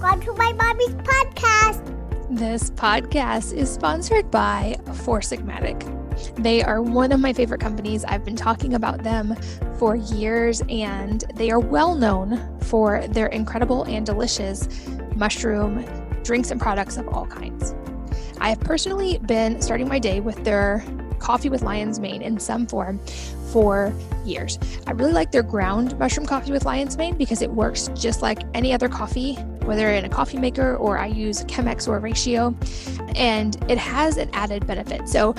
Welcome to my mommy's podcast. This podcast is sponsored by Four Sigmatic. They are one of my favorite companies. I've been talking about them for years, and they are well known for their incredible and delicious mushroom drinks and products of all kinds. I have personally been starting my day with their coffee with lion's mane in some form for years. I really like their ground mushroom coffee with lion's mane because it works just like any other coffee, whether in a coffee maker or I use Chemex or Ratio, and it has an added benefit. So,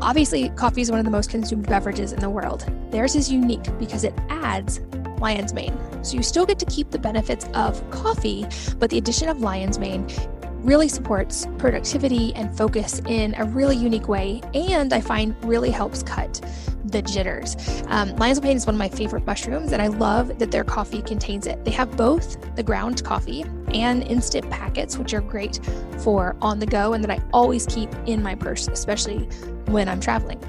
obviously, coffee is one of the most consumed beverages in the world. Theirs is unique because it adds lion's mane. So, you still get to keep the benefits of coffee, but the addition of lion's mane really supports productivity and focus in a really unique way, and I find really helps cut the jitters. Um, lion's mane is one of my favorite mushrooms, and I love that their coffee contains it. They have both the ground coffee and instant packets, which are great for on the go and that I always keep in my purse, especially when I'm traveling.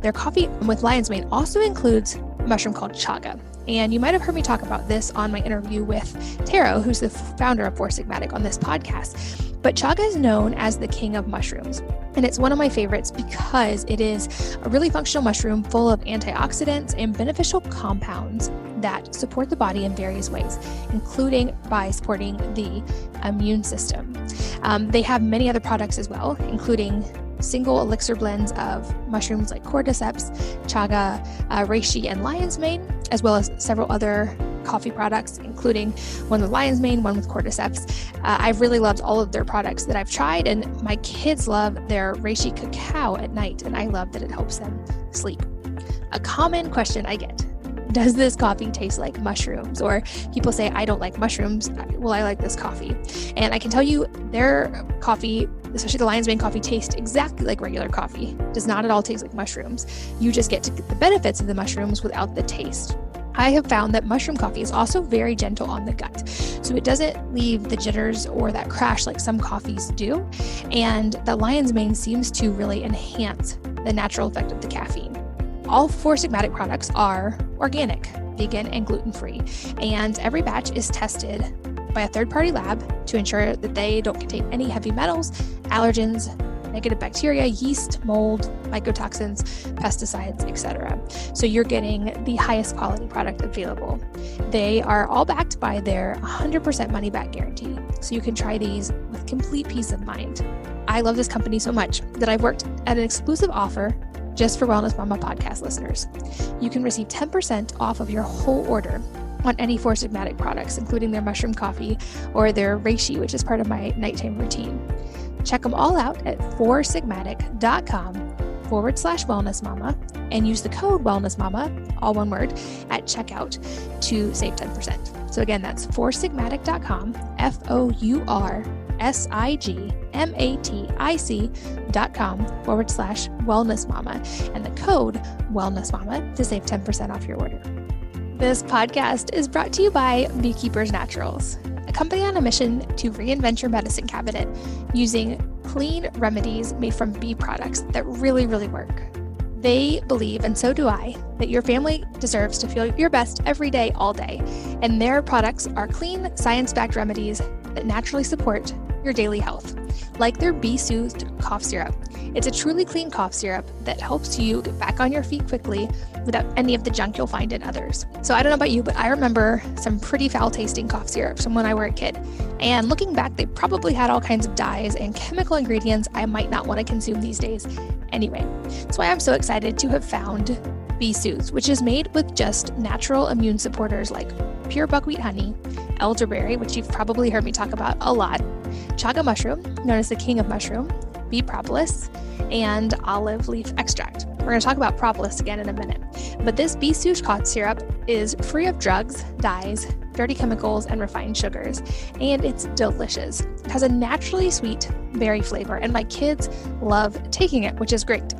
Their coffee with lion's mane also includes a mushroom called chaga. And you might have heard me talk about this on my interview with Tero, who's the founder of Four Sigmatic on this podcast. But chaga is known as the king of mushrooms. And it's one of my favorites because it is a really functional mushroom full of antioxidants and beneficial compounds that support the body in various ways, including by supporting the immune system. Um, they have many other products as well, including single elixir blends of mushrooms like cordyceps, chaga, uh, reishi, and lion's mane, as well as several other coffee products, including one with lion's mane, one with cordyceps. Uh, I've really loved all of their products that I've tried, and my kids love their reishi cacao at night, and I love that it helps them sleep. A common question I get does this coffee taste like mushrooms? Or people say, I don't like mushrooms. Well, I like this coffee. And I can tell you, their coffee, especially the Lion's Mane coffee, tastes exactly like regular coffee. Does not at all taste like mushrooms. You just get to get the benefits of the mushrooms without the taste. I have found that mushroom coffee is also very gentle on the gut. So it doesn't leave the jitters or that crash like some coffees do. And the lion's mane seems to really enhance the natural effect of the caffeine. All four Sigmatic products are organic, vegan, and gluten free. And every batch is tested by a third party lab to ensure that they don't contain any heavy metals, allergens, negative bacteria, yeast, mold, mycotoxins, pesticides, etc. So you're getting the highest quality product available. They are all backed by their 100% money back guarantee, so you can try these with complete peace of mind. I love this company so much that I've worked at an exclusive offer just for Wellness Mama podcast listeners. You can receive 10% off of your whole order on any Four Sigmatic products, including their mushroom coffee or their reishi, which is part of my nighttime routine. Check them all out at foursigmatic.com forward slash wellness mama and use the code wellness mama, all one word, at checkout to save 10%. So again, that's foursigmatic.com, F O U R S I G M A T I C dot com forward slash wellness mama and the code wellness mama to save 10% off your order. This podcast is brought to you by Beekeepers Naturals a company on a mission to reinvent your medicine cabinet using clean remedies made from bee products that really, really work. They believe, and so do I, that your family deserves to feel your best every day, all day. And their products are clean, science backed remedies that naturally support your daily health, like their bee soothed cough syrup. It's a truly clean cough syrup that helps you get back on your feet quickly without any of the junk you'll find in others. So I don't know about you, but I remember some pretty foul tasting cough syrups from when I were a kid. And looking back, they probably had all kinds of dyes and chemical ingredients I might not want to consume these days. Anyway, that's why I'm so excited to have found Soothes, which is made with just natural immune supporters like pure buckwheat honey, elderberry, which you've probably heard me talk about a lot, chaga mushroom, known as the king of mushroom, bee propolis, and olive leaf extract. We're going to talk about propolis again in a minute. But this bee cough syrup is free of drugs, dyes, dirty chemicals, and refined sugars, and it's delicious. It has a naturally sweet berry flavor, and my kids love taking it, which is great.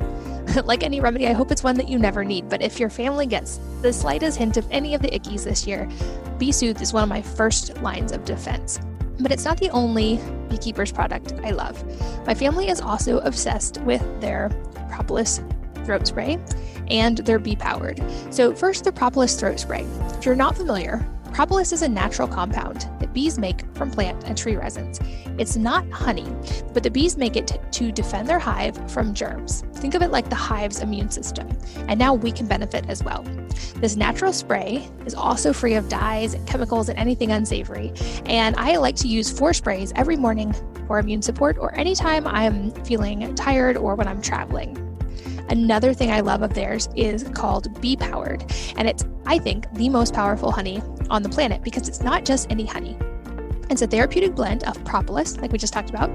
like any remedy, I hope it's one that you never need, but if your family gets the slightest hint of any of the ickies this year, Bee Soothe is one of my first lines of defense. But it's not the only beekeeper's product I love. My family is also obsessed with their propolis throat spray and their bee powered. So, first, the propolis throat spray. If you're not familiar, propolis is a natural compound that bees make from plant and tree resins. It's not honey, but the bees make it to defend their hive from germs. Think of it like the hive's immune system, and now we can benefit as well. This natural spray is also free of dyes, chemicals, and anything unsavory, and I like to use four sprays every morning for immune support or anytime I'm feeling tired or when I'm traveling. Another thing I love of theirs is called Bee Powered, and it's, I think, the most powerful honey on the planet because it's not just any honey. It's a therapeutic blend of propolis, like we just talked about,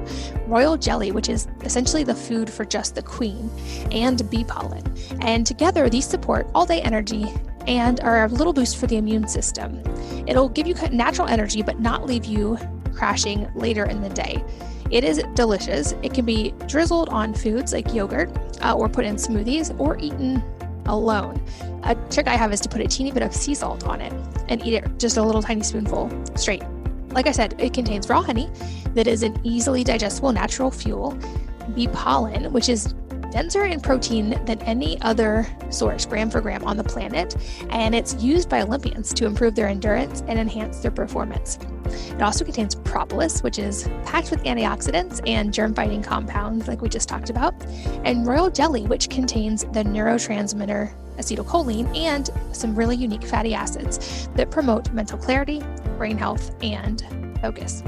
royal jelly, which is essentially the food for just the queen, and bee pollen. And together, these support all day energy and are a little boost for the immune system. It'll give you natural energy, but not leave you crashing later in the day. It is delicious. It can be drizzled on foods like yogurt uh, or put in smoothies or eaten alone. A trick I have is to put a teeny bit of sea salt on it and eat it just a little tiny spoonful straight. Like I said, it contains raw honey that is an easily digestible natural fuel, bee pollen, which is denser in protein than any other source, gram for gram, on the planet, and it's used by Olympians to improve their endurance and enhance their performance. It also contains propolis, which is packed with antioxidants and germ fighting compounds, like we just talked about, and royal jelly, which contains the neurotransmitter acetylcholine and some really unique fatty acids that promote mental clarity, brain health, and focus.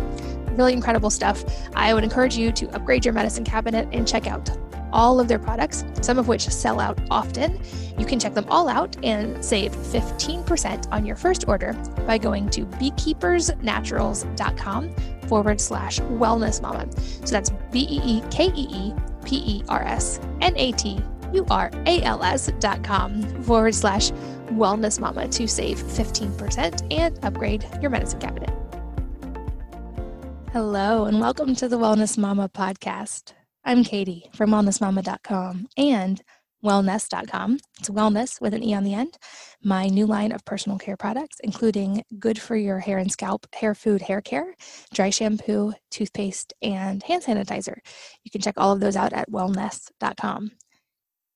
Really incredible stuff. I would encourage you to upgrade your medicine cabinet and check out all of their products, some of which sell out often. You can check them all out and save 15% on your first order by going to beekeepersnaturals.com forward slash wellness mama. So that's B E E K E E P E R S N A T U R A L S dot com forward slash wellness mama to save 15% and upgrade your medicine cabinet. Hello, and welcome to the Wellness Mama podcast. I'm Katie from wellnessmama.com and wellnesse.com. It's wellness with an E on the end. My new line of personal care products, including good for your hair and scalp, hair food, hair care, dry shampoo, toothpaste, and hand sanitizer. You can check all of those out at wellnesse.com.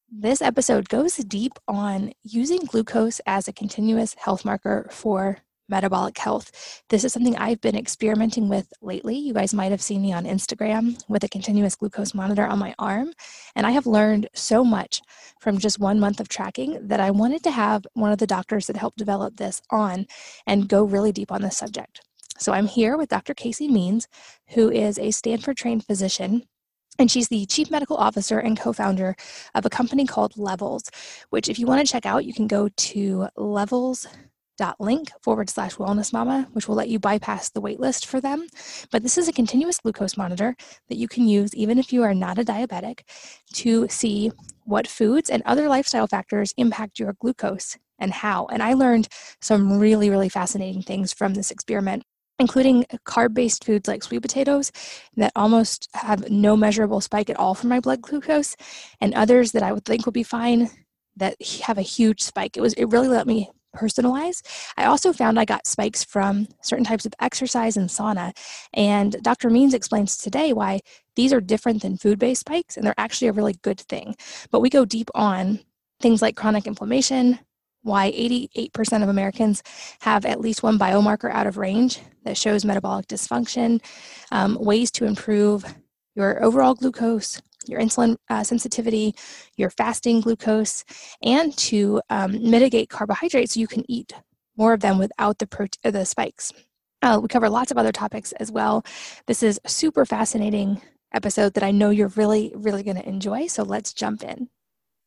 This episode goes deep on using glucose as a continuous health marker for metabolic health. This is something I've been experimenting with lately. You guys might have seen me on Instagram with a continuous glucose monitor on my arm. And I have learned so much from just one month of tracking that I wanted to have one of the doctors that helped develop this on and go really deep on this subject. So I'm here with Dr. Casey Means, who is a Stanford trained physician and she's the chief medical officer and co founder of a company called Levels, which, if you want to check out, you can go to levels.link forward slash wellness mama, which will let you bypass the waitlist for them. But this is a continuous glucose monitor that you can use even if you are not a diabetic to see what foods and other lifestyle factors impact your glucose and how. And I learned some really, really fascinating things from this experiment including carb based foods like sweet potatoes that almost have no measurable spike at all for my blood glucose, and others that I would think would be fine that have a huge spike. It was it really let me personalize. I also found I got spikes from certain types of exercise and sauna. And Dr. Means explains today why these are different than food based spikes, and they're actually a really good thing. But we go deep on things like chronic inflammation, why 88% of Americans have at least one biomarker out of range that shows metabolic dysfunction, um, ways to improve your overall glucose, your insulin uh, sensitivity, your fasting glucose, and to um, mitigate carbohydrates so you can eat more of them without the, prote- uh, the spikes. Uh, we cover lots of other topics as well. This is a super fascinating episode that I know you're really, really going to enjoy. So let's jump in.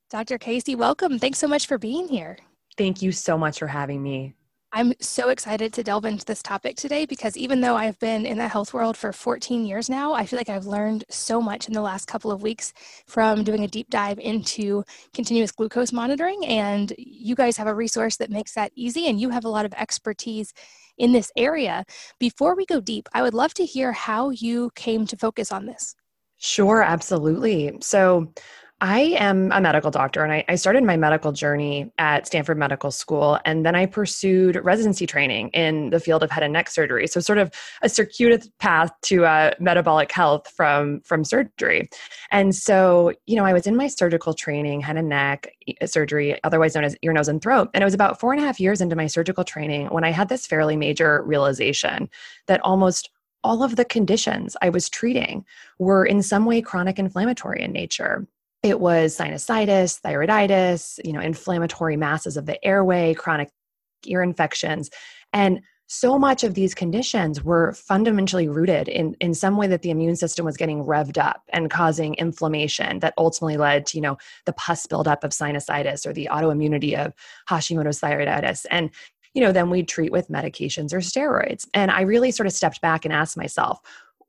Dr. Casey, welcome. Thanks so much for being here. Thank you so much for having me. I'm so excited to delve into this topic today because even though I've been in the health world for 14 years now, I feel like I've learned so much in the last couple of weeks from doing a deep dive into continuous glucose monitoring. And you guys have a resource that makes that easy, and you have a lot of expertise in this area. Before we go deep, I would love to hear how you came to focus on this. Sure, absolutely. So, I am a medical doctor and I, I, started my medical journey at Stanford Medical School. And then I pursued residency training in the field of head and neck surgery. So, sort of a circuitous path to uh, metabolic health from, from surgery. And so, you know, I was in my surgical training, head and neck surgery, otherwise known as ear, nose, and throat. And it was about four and a half years into my surgical training when I had this fairly major realization that almost all of the conditions I was treating were in some way chronic inflammatory in nature it was sinusitis, thyroiditis, you know, inflammatory masses of the airway, chronic ear infections. And so much of these conditions were fundamentally rooted in, in some way that the immune system was getting revved up and causing inflammation that ultimately led to, you know, the pus buildup of sinusitis or the autoimmunity of Hashimoto's thyroiditis. And, you know, then we'd treat with medications or steroids. And I really sort of stepped back and asked myself,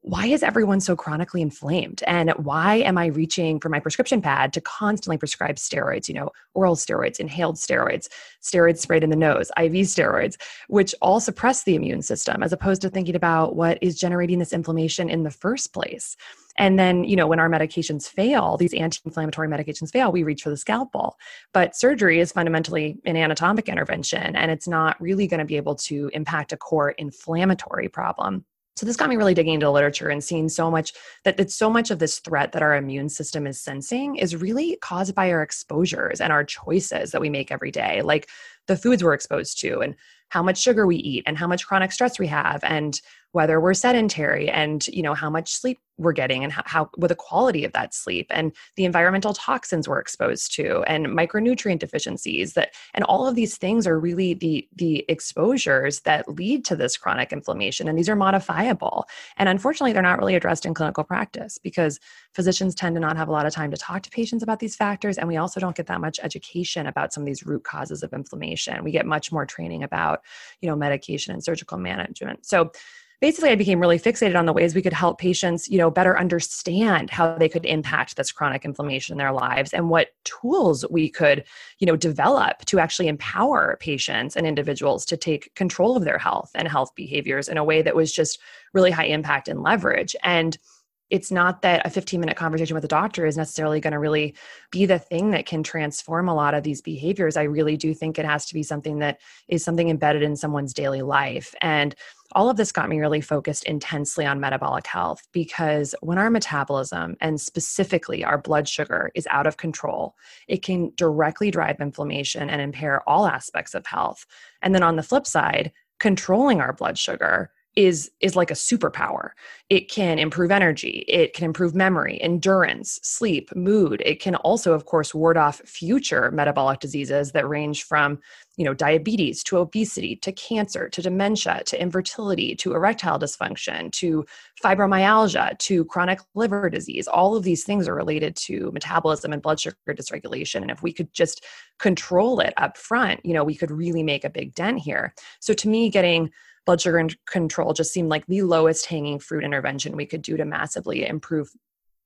why is everyone so chronically inflamed and why am i reaching for my prescription pad to constantly prescribe steroids you know oral steroids inhaled steroids steroids sprayed in the nose iv steroids which all suppress the immune system as opposed to thinking about what is generating this inflammation in the first place and then, you know, when our medications fail, these anti inflammatory medications fail, we reach for the scalpel. But surgery is fundamentally an anatomic intervention, and it's not really going to be able to impact a core inflammatory problem. So this got me really digging into literature and seeing so much that, that so much of this threat that our immune system is sensing is really caused by our exposures and our choices that we make every day, like the foods we're exposed to and how much sugar we eat and how much chronic stress we have and whether we're sedentary and you know how much sleep we're getting and how, how with the quality of that sleep and the environmental toxins we're exposed to and micronutrient deficiencies that and all of these things are really the the exposures that lead to this chronic inflammation and these are modifiable. And unfortunately they're not really addressed in clinical practice because physicians tend to not have a lot of time to talk to patients about these factors. And we also don't get that much education about some of these root causes of inflammation we get much more training about you know medication and surgical management. So basically i became really fixated on the ways we could help patients you know better understand how they could impact this chronic inflammation in their lives and what tools we could you know develop to actually empower patients and individuals to take control of their health and health behaviors in a way that was just really high impact and leverage. And it's not that a 15 minute conversation with a doctor is necessarily going to really be the thing that can transform a lot of these behaviors. I really do think it has to be something that is something embedded in someone's daily life. And all of this got me really focused intensely on metabolic health because when our metabolism and specifically our blood sugar is out of control, it can directly drive inflammation and impair all aspects of health. And then on the flip side, controlling our blood sugar is is like a superpower. It can improve energy it can improve memory endurance sleep mood. It can also of course ward off future metabolic diseases that range from you know diabetes to obesity to cancer to dementia to infertility to erectile dysfunction to fibromyalgia to chronic liver disease. All of these things are related to metabolism and blood sugar dysregulation. And if we could just control it up front you know we could really make a big dent here. So to me getting blood sugar control just seemed like the lowest hanging fruit intervention we could do to massively improve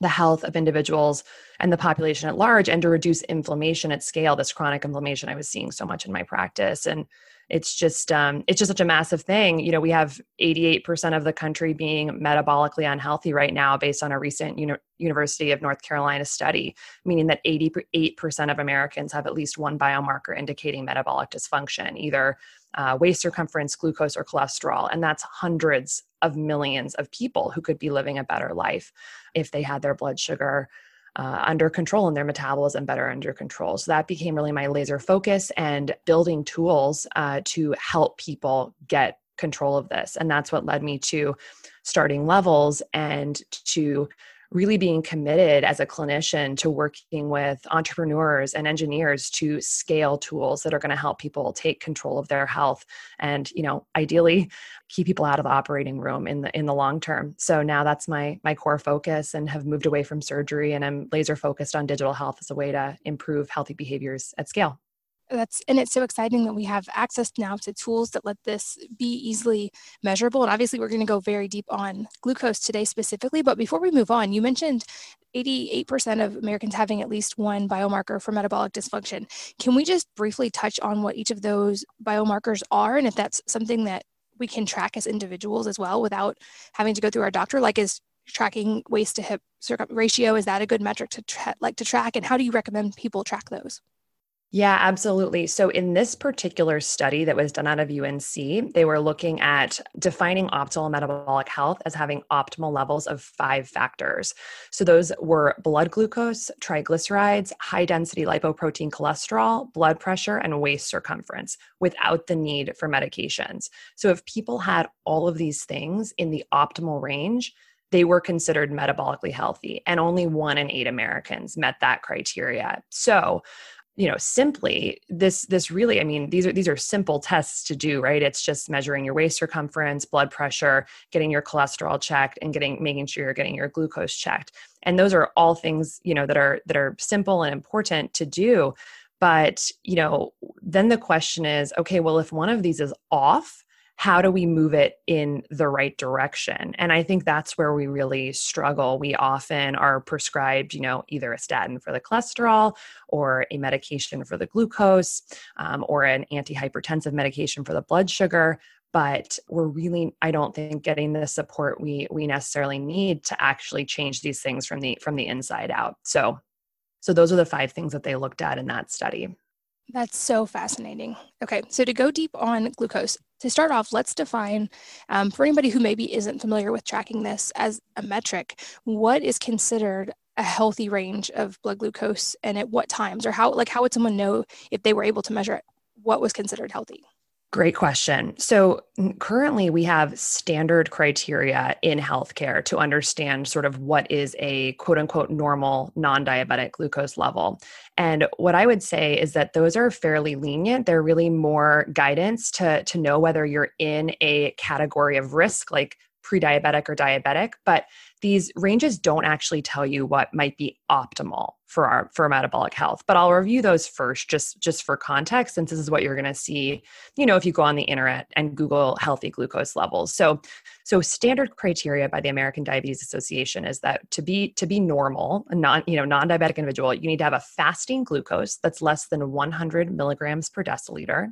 the health of individuals and the population at large and to reduce inflammation at scale this chronic inflammation i was seeing so much in my practice. And it's just um, it's just such a massive thing. You know we have 88% of the country being metabolically unhealthy right now based on a recent uni- university of north carolina study meaning that 88% of americans have at least one biomarker indicating metabolic dysfunction either uh, waist circumference glucose or cholesterol. And that's hundreds of millions of people who could be living a better life if they had their blood sugar uh, under control and their metabolism better under control. So that became really my laser focus and building tools uh, to help people get control of this. And that's what led me to starting levels and to really being committed as a clinician to working with entrepreneurs and engineers to scale tools that are going to help people take control of their health and you know ideally keep people out of the operating room in the in the long term. So now that's my my core focus and have moved away from surgery and i'm laser focused on digital health as a way to improve healthy behaviors at scale that's and it's so exciting that we have access now to tools that let this be easily measurable and obviously we're going to go very deep on glucose today specifically but before we move on you mentioned 88% of Americans having at least one biomarker for metabolic dysfunction. Can we just briefly touch on what each of those biomarkers are and if that's something that we can track as individuals as well without having to go through our doctor like is tracking waist to hip ratio is that a good metric to tra- like to track and how do you recommend people track those yeah, absolutely. So, in this particular study that was done out of UNC, they were looking at defining optimal metabolic health as having optimal levels of five factors. So, those were blood glucose, triglycerides, high density lipoprotein cholesterol, blood pressure, and waist circumference without the need for medications. So, if people had all of these things in the optimal range, they were considered metabolically healthy, and only one in eight Americans met that criteria. So, you know simply this this really i mean these are these are simple tests to do right? It's just measuring your waist circumference blood pressure getting your cholesterol checked and getting making sure you're getting your glucose checked. And those are all things you know that are that are simple and important to do. But you know then the question is okay well if one of these is off how do we move it in the right direction? And i think that's where we really struggle. We often are prescribed you know either a statin for the cholesterol or a medication for the glucose um, or an antihypertensive medication for the blood sugar. But we're really i don't think getting the support we we necessarily need to actually change these things from the from the inside out. So so those are the five things that they looked at in that study that's so fascinating. Okay, so to go deep on glucose, to start off, let's define um, for anybody who maybe isn't familiar with tracking this as a metric, what is considered a healthy range of blood glucose and at what times, or how, like, how would someone know if they were able to measure it, what was considered healthy? Great question. So, currently, we have standard criteria in healthcare to understand sort of what is a quote unquote normal non diabetic glucose level. And what I would say is that those are fairly lenient. They're really more guidance to, to know whether you're in a category of risk, like pre diabetic or diabetic. But these ranges don't actually tell you what might be optimal for our for metabolic health but i'll review those first just just for context since this is what you're going to see you know if you go on the internet and google healthy glucose levels so so standard criteria by the american diabetes association is that to be to be normal a non you know non-diabetic individual you need to have a fasting glucose that's less than 100 milligrams per deciliter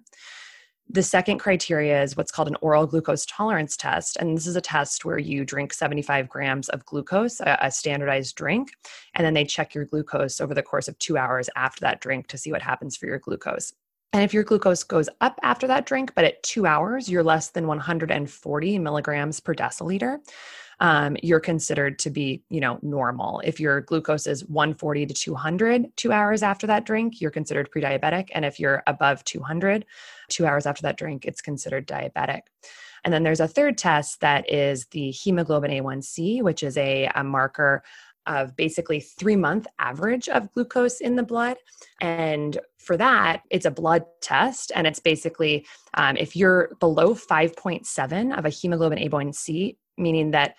the second criteria is what's called an oral glucose tolerance test. And this is a test where you drink 75 grams of glucose, a, a, standardized drink, and then they check your glucose over the course of two hours after that drink to see what happens for your glucose. And if your glucose goes up after that drink, but at two hours, you're less than 140 milligrams per deciliter, um, you're considered to be, you know, normal. If your glucose is 140 to 200 two hours after that drink, you're considered pre-diabetic. And if you're above 200 two hours after that drink, it's considered diabetic. And then there's a third test that is the hemoglobin A1C, which is a, a marker of basically three month average of glucose in the blood. And for that, it's a blood test. And it's basically um, if you're below 5.7 of a hemoglobin A1C, meaning that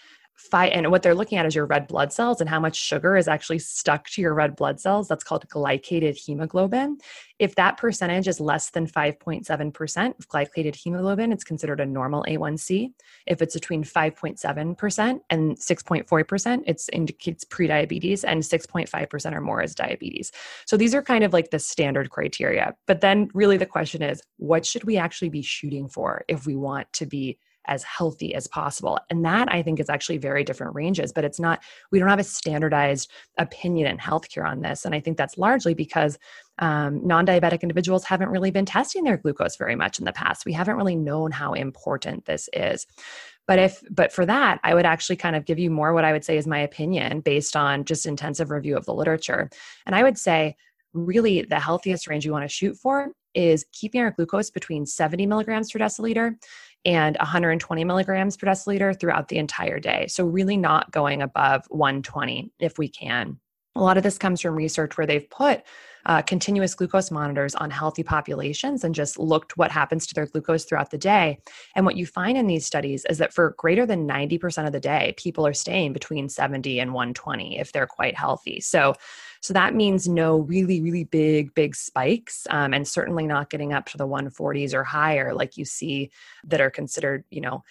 and what they're looking at is your red blood cells and how much sugar is actually stuck to your red blood cells. That's called glycated hemoglobin. If that percentage is less than 5.7% of glycated hemoglobin it's considered a normal a1c if it's between 5.7% and 6.4% it indicates prediabetes and 6.5% or more is diabetes. So these are kind of like the standard criteria. But then really the question is what should we actually be shooting for if we want to be as healthy as possible. And that I think is actually very different ranges, but it's not, we don't have a standardized opinion in healthcare on this. And I think that's largely because um, non diabetic individuals haven't really been testing their glucose very much in the past. We haven't really known how important this is. But if, but for that, I would actually kind of give you more what I would say is my opinion based on just intensive review of the literature. And I would say, really, the healthiest range you want to shoot for is keeping our glucose between 70 milligrams per deciliter and 120 milligrams per deciliter throughout the entire day. So, really not going above 120 if we can. A lot of this comes from research where they've put uh, continuous glucose monitors on healthy populations and just looked what happens to their glucose throughout the day. And what you find in these studies is that for greater than 90% of the day, people are staying between 70 and 120 if they're quite healthy. So, so that means no really, really big, big spikes, um, and certainly not getting up to the 140s or higher like you see that are considered, you know,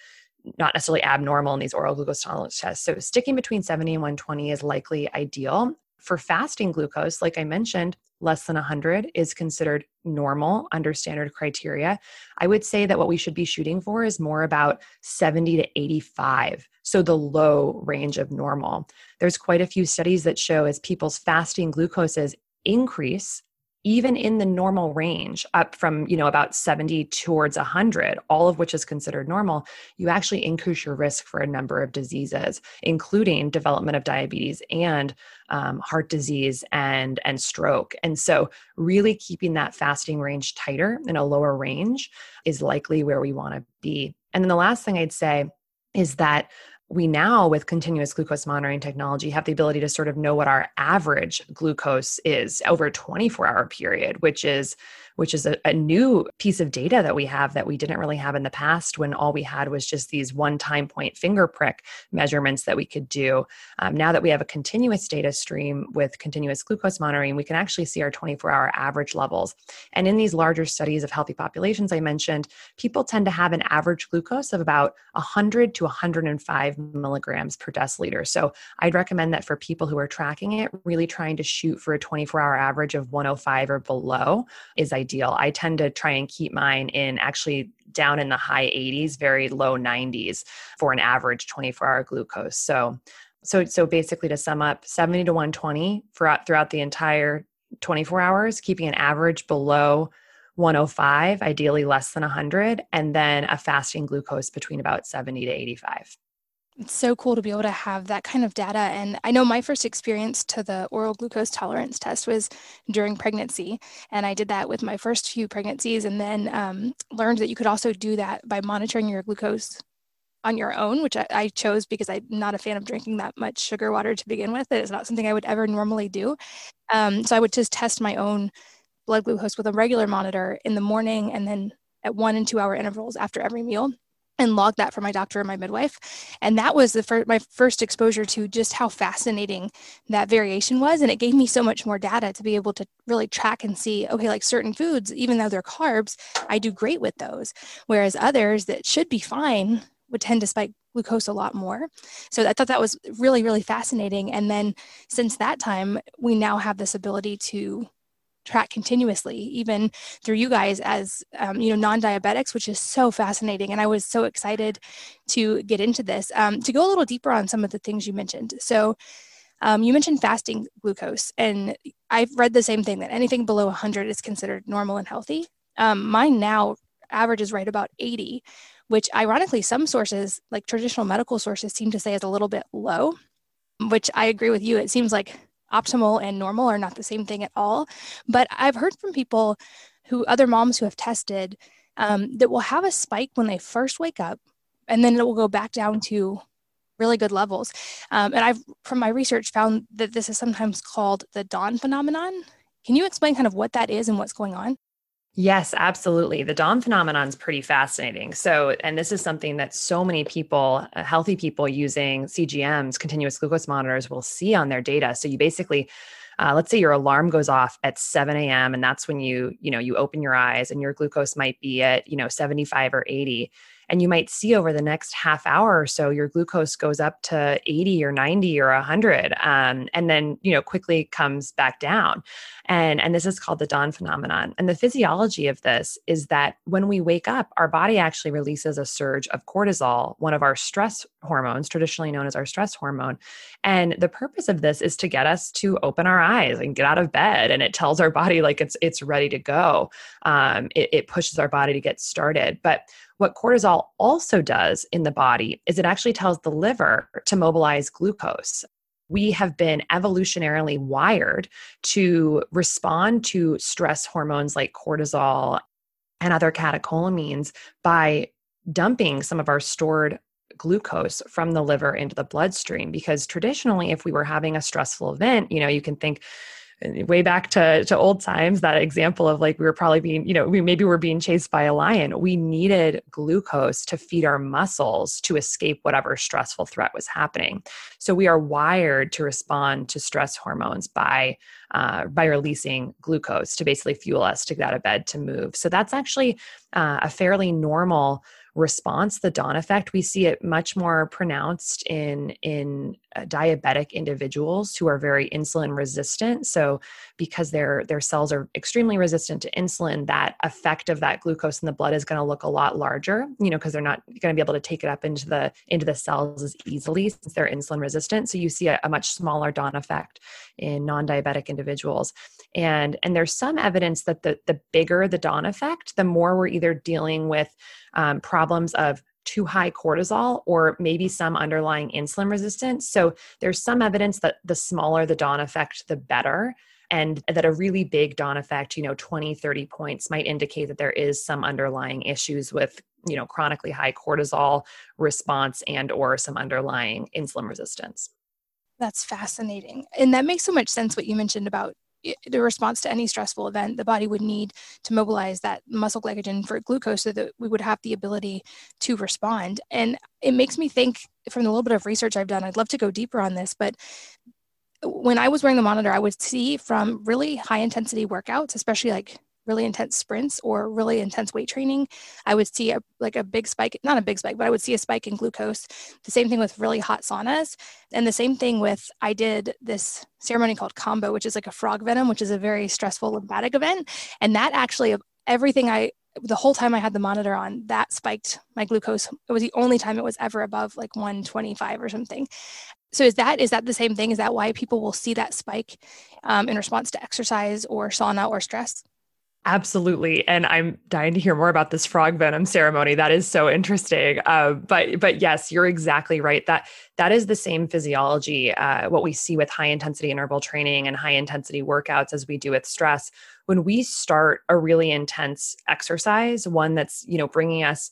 not necessarily abnormal in these oral glucose tolerance tests. So sticking between 70 and 120 is likely ideal. For fasting glucose, like I mentioned, less than 100 is considered normal under standard criteria. I would say that what we should be shooting for is more about 70 to 85. So the low range of normal. There's quite a few studies that show as people's fasting glucoses increase, even in the normal range up from you know about 70 towards 100 all of which is considered normal you actually increase your risk for a number of diseases including development of diabetes and um, heart disease and and stroke. And so really keeping that fasting range tighter in a lower range is likely where we want to be. And then the last thing i'd say is that we now with continuous glucose monitoring technology have the ability to sort of know what our average glucose is over a 24 hour period which is which is a, a, new piece of data that we have that we didn't really have in the past when all we had was just these one time point finger prick measurements that we could do. Um, now that we have a continuous data stream with continuous glucose monitoring, we can actually see our 24 hour average levels. And in these larger studies of healthy populations I mentioned, people tend to have an average glucose of about 100 to 105 milligrams per deciliter. So I'd recommend that for people who are tracking it, really trying to shoot for a 24 hour average of 105 or below is ideal ideal. I tend to try and keep mine in actually down in the high 80s, very low 90s for an average 24 hour glucose. So, so, so basically to sum up 70 to 120 throughout, throughout the entire 24 hours, keeping an average below 105, ideally less than 100, and then a fasting glucose between about 70 to 85 it's so cool to be able to have that kind of data. And I know my first experience to the oral glucose tolerance test was during pregnancy. And I did that with my first few pregnancies and then um, learned that you could also do that by monitoring your glucose on your own, which I, I, chose because I'm not a fan of drinking that much sugar water to begin with. It's not something I would ever normally do. Um, so I would just test my own blood glucose with a regular monitor in the morning and then at one and two hour intervals after every meal and log that for my doctor and my midwife. And that was the fir- my first exposure to just how fascinating that variation was. And it gave me so much more data to be able to really track and see, okay, like certain foods, even though they're carbs, I do great with those. Whereas others that should be fine would tend to spike glucose a lot more. So I thought that was really, really fascinating. And then since that time, we now have this ability to track continuously, even through you guys as um, you know non-diabetics, which is so fascinating. And I was so excited to get into this um, to go a little deeper on some of the things you mentioned. So. Um, you mentioned fasting glucose, and I've read the same thing that anything below 100 is considered normal and healthy. Um, mine now averages right about 80, which ironically, some sources, like traditional medical sources, seem to say is a little bit low, which I agree with you. It seems like optimal and normal are not the same thing at all. But I've heard from people who, other moms who have tested, um, that will have a spike when they first wake up, and then it will go back down to really good levels. Um, and I've, from my research, found that this is sometimes called the dawn phenomenon. Can you explain kind of what that is and what's going on? Yes, absolutely. The dawn phenomenon is pretty fascinating. So, and this is something that so many people, uh, healthy people using CGMs, continuous glucose monitors, will see on their data. So, you basically, uh, let's say your alarm goes off at 7 a.m. and that's when you, you know, you open your eyes and your glucose might be at, you know, 75 or 80 and you might see over the next half hour or so your glucose goes up to 80 or 90 or 100 um, and then you know quickly comes back down. And and this is called the dawn phenomenon. And the physiology of this is that when we wake up our body actually releases a surge of cortisol one of our stress hormones traditionally known as our stress hormone. And the purpose of this is to get us to open our eyes and get out of bed and it tells our body like it's it's ready to go. Um, it, it pushes our body to get started. But what cortisol also does in the body is it actually tells the liver to mobilize glucose. We have been evolutionarily wired to respond to stress hormones like cortisol and other catecholamines by dumping some of our stored glucose from the liver into the bloodstream because traditionally if we were having a stressful event you know you can think way back to, to old times that example of like we were probably being you know we maybe we're being chased by a lion. We needed glucose to feed our muscles to escape whatever stressful threat was happening. So we are wired to respond to stress hormones by uh, by releasing glucose to basically fuel us to get out of bed to move. So that's actually uh, a fairly normal response the dawn effect we see it much more pronounced in in uh, diabetic individuals who are very insulin resistant. So, because their their cells are extremely resistant to insulin, that effect of that glucose in the blood is going to look a lot larger. You know, because they're not going to be able to take it up into the into the cells as easily since they're insulin resistant. So you see a, a much smaller dawn effect in non-diabetic individuals. And and there's some evidence that the the bigger the dawn effect, the more we're either dealing with um, problems of too high cortisol or maybe some underlying insulin resistance. So there's some evidence that the smaller the dawn effect, the better. And that a really big dawn effect, you know, 20, 30 points might indicate that there is some underlying issues with, you know, chronically high cortisol response and or some underlying insulin resistance. That's fascinating. And that makes so much sense what you mentioned about the response to any stressful event, the body would need to mobilize that muscle glycogen for glucose so that we would have the ability to respond. And it makes me think from the little bit of research I've done, I'd love to go deeper on this, but when I was wearing the monitor, I would see from really high intensity workouts, especially like really intense sprints or really intense weight training, I would see a, like a big spike, not a big spike, but I would see a spike in glucose. The same thing with really hot saunas. And the same thing with, I did this ceremony called Kambo, which is like a frog venom, which is a very stressful lymphatic event. And that actually, of everything I, the whole time I had the monitor on, that spiked my glucose. It was the only time it was ever above like 125 or something. So is that is that the same thing? Is that why people will see that spike um, in response to exercise or sauna or stress? Absolutely, and I'm dying to hear more about this frog venom ceremony. That is so interesting. Uh, but but yes, you're exactly right. That that is the same physiology. Uh, what we see with high intensity interval training and high intensity workouts as we do with stress. When we start a really intense exercise, one that's you know bringing us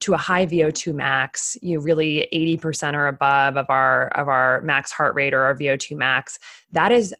to a high VO2 max, you really 80% or above of our of our max heart rate or our VO2 max, that is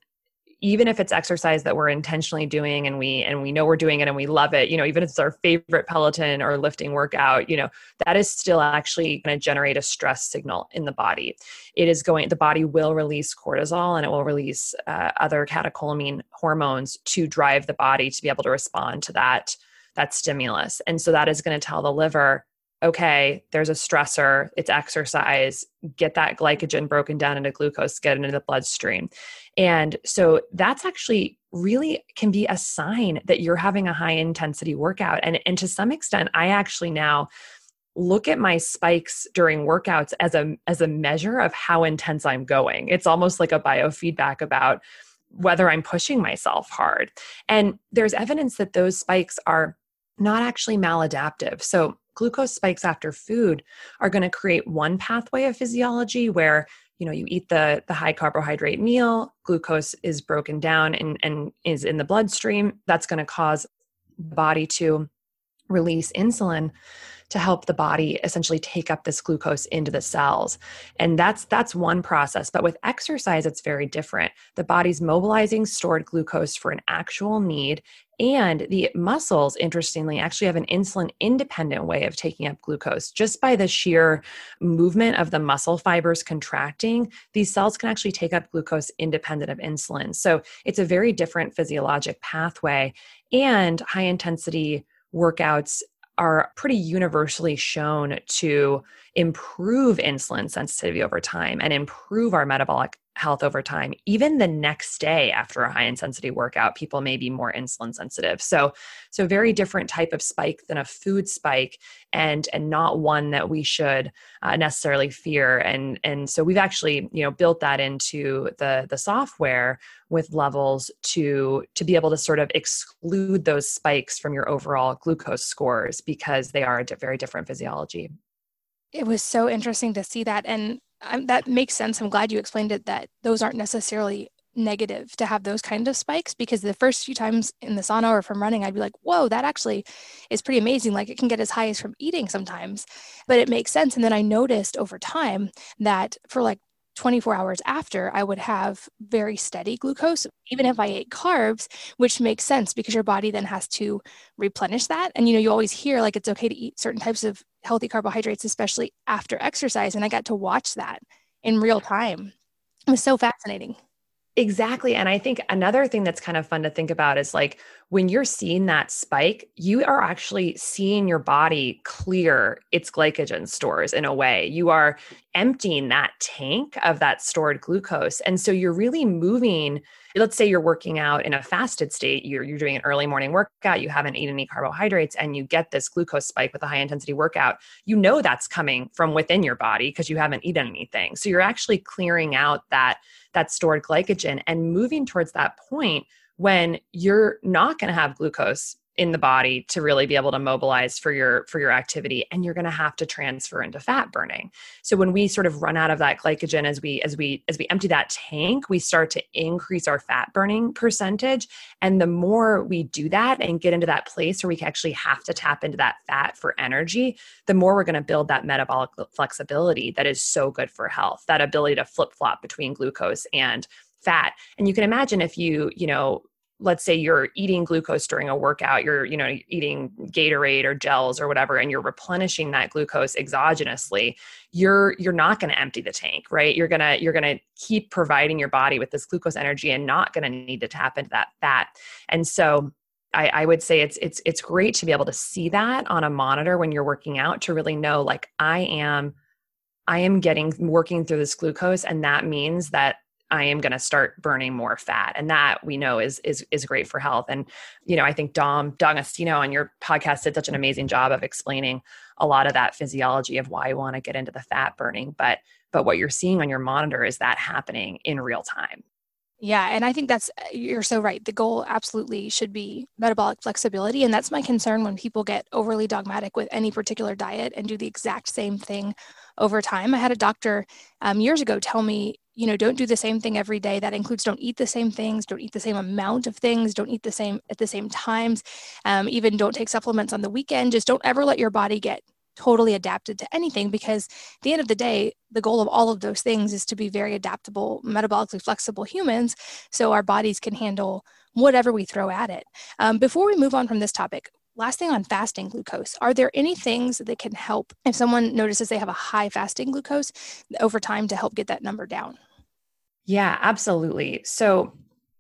even if it's exercise that we're intentionally doing and we and we know we're doing it and we love it you know even if it's our favorite peloton or lifting workout you know that is still actually going to generate a stress signal in the body. It is going the body will release cortisol and it will release uh, other catecholamine hormones to drive the body to be able to respond to that that stimulus. And so that is going to tell the liver okay, there's a stressor, it's exercise, get that glycogen broken down into glucose, get it into the bloodstream. And so that's actually really can be a sign that you're having a high intensity workout. And, and to some extent, I actually now look at my spikes during workouts as a as a measure of how intense I'm going. It's almost like a biofeedback about whether I'm pushing myself hard. And there's evidence that those spikes are not actually maladaptive. So glucose spikes after food are going to create one pathway of physiology where you know you eat the the high carbohydrate meal glucose is broken down and and is in the bloodstream. That's going to cause the body to release insulin to help the body essentially take up this glucose into the cells and that's that's one process but with exercise it's very different the body's mobilizing stored glucose for an actual need and the muscles, interestingly, actually have an insulin independent way of taking up glucose. Just by the sheer movement of the muscle fibers contracting, these cells can actually take up glucose independent of insulin. So it's a very different physiologic pathway. And high intensity workouts are pretty universally shown to improve insulin sensitivity over time and improve our metabolic health over time. Even the next day after a high intensity workout, people may be more insulin sensitive. So, so very different type of spike than a food spike, and and not one that we should uh, necessarily fear. And and so we've actually you know built that into the the software with levels to to be able to sort of exclude those spikes from your overall glucose scores because they are a very different physiology. It was so interesting to see that, and that makes sense. I'm glad you explained it that those aren't necessarily negative to have those kind of spikes because the first few times in the sauna or from running, I'd be like, whoa, that actually is pretty amazing. Like it can get as high as from eating sometimes, but it makes sense. And then I noticed over time that for like 24 hours after, I would have very steady glucose, even if I ate carbs, which makes sense because your body then has to replenish that. And you know, you always hear like it's okay to eat certain types of healthy carbohydrates, especially after exercise. And I got to watch that in real time. It was so fascinating. Exactly. And I think another thing that's kind of fun to think about is like when you're seeing that spike, you are actually seeing your body clear its glycogen stores in a way. You are emptying that tank of that stored glucose. And so you're really moving. Let's say you're working out in a fasted state, you're, you're doing an early morning workout, you haven't eaten any carbohydrates, and you get this glucose spike with a high intensity workout. You know that's coming from within your body because you haven't eaten anything. So you're actually clearing out that, that stored glycogen and moving towards that point when you're not going to have glucose in the body to really be able to mobilize for your for your activity and you're going to have to transfer into fat burning. So when we sort of run out of that glycogen as we as we as we empty that tank we start to increase our fat burning percentage. And the more we do that and get into that place where we actually have to tap into that fat for energy the more we're going to build that metabolic flexibility that is so good for health that ability to flip flop between glucose and fat. And you can imagine if you you know let's say you're eating glucose during a workout you're you know eating gatorade or gels or whatever and you're replenishing that glucose exogenously you're you're not going to empty the tank right? You're going to you're going to keep providing your body with this glucose energy and not going to need to tap into that fat. And so I, I would say it's it's it's great to be able to see that on a monitor when you're working out to really know like i am i am getting working through this glucose and that means that I am going to start burning more fat, and that we know is is is great for health. And you know, I think Dom D'Agostino on your podcast did such an amazing job of explaining a lot of that physiology of why you want to get into the fat burning. But but what you're seeing on your monitor is that happening in real time. Yeah, and I think that's you're so right. The goal absolutely should be metabolic flexibility, and that's my concern when people get overly dogmatic with any particular diet and do the exact same thing over time. I had a doctor um, years ago tell me you know don't do the same thing every day. That includes don't eat the same things don't eat the same amount of things don't eat the same at the same times. Um, even don't take supplements on the weekend. Just don't ever let your body get totally adapted to anything because at the end of the day the goal of all of those things is to be very adaptable metabolically flexible humans so our bodies can handle whatever we throw at it. Um, before we move on from this topic last thing on fasting glucose. Are there any things that can help? If someone notices they have a high fasting glucose over time to help get that number down yeah, absolutely. So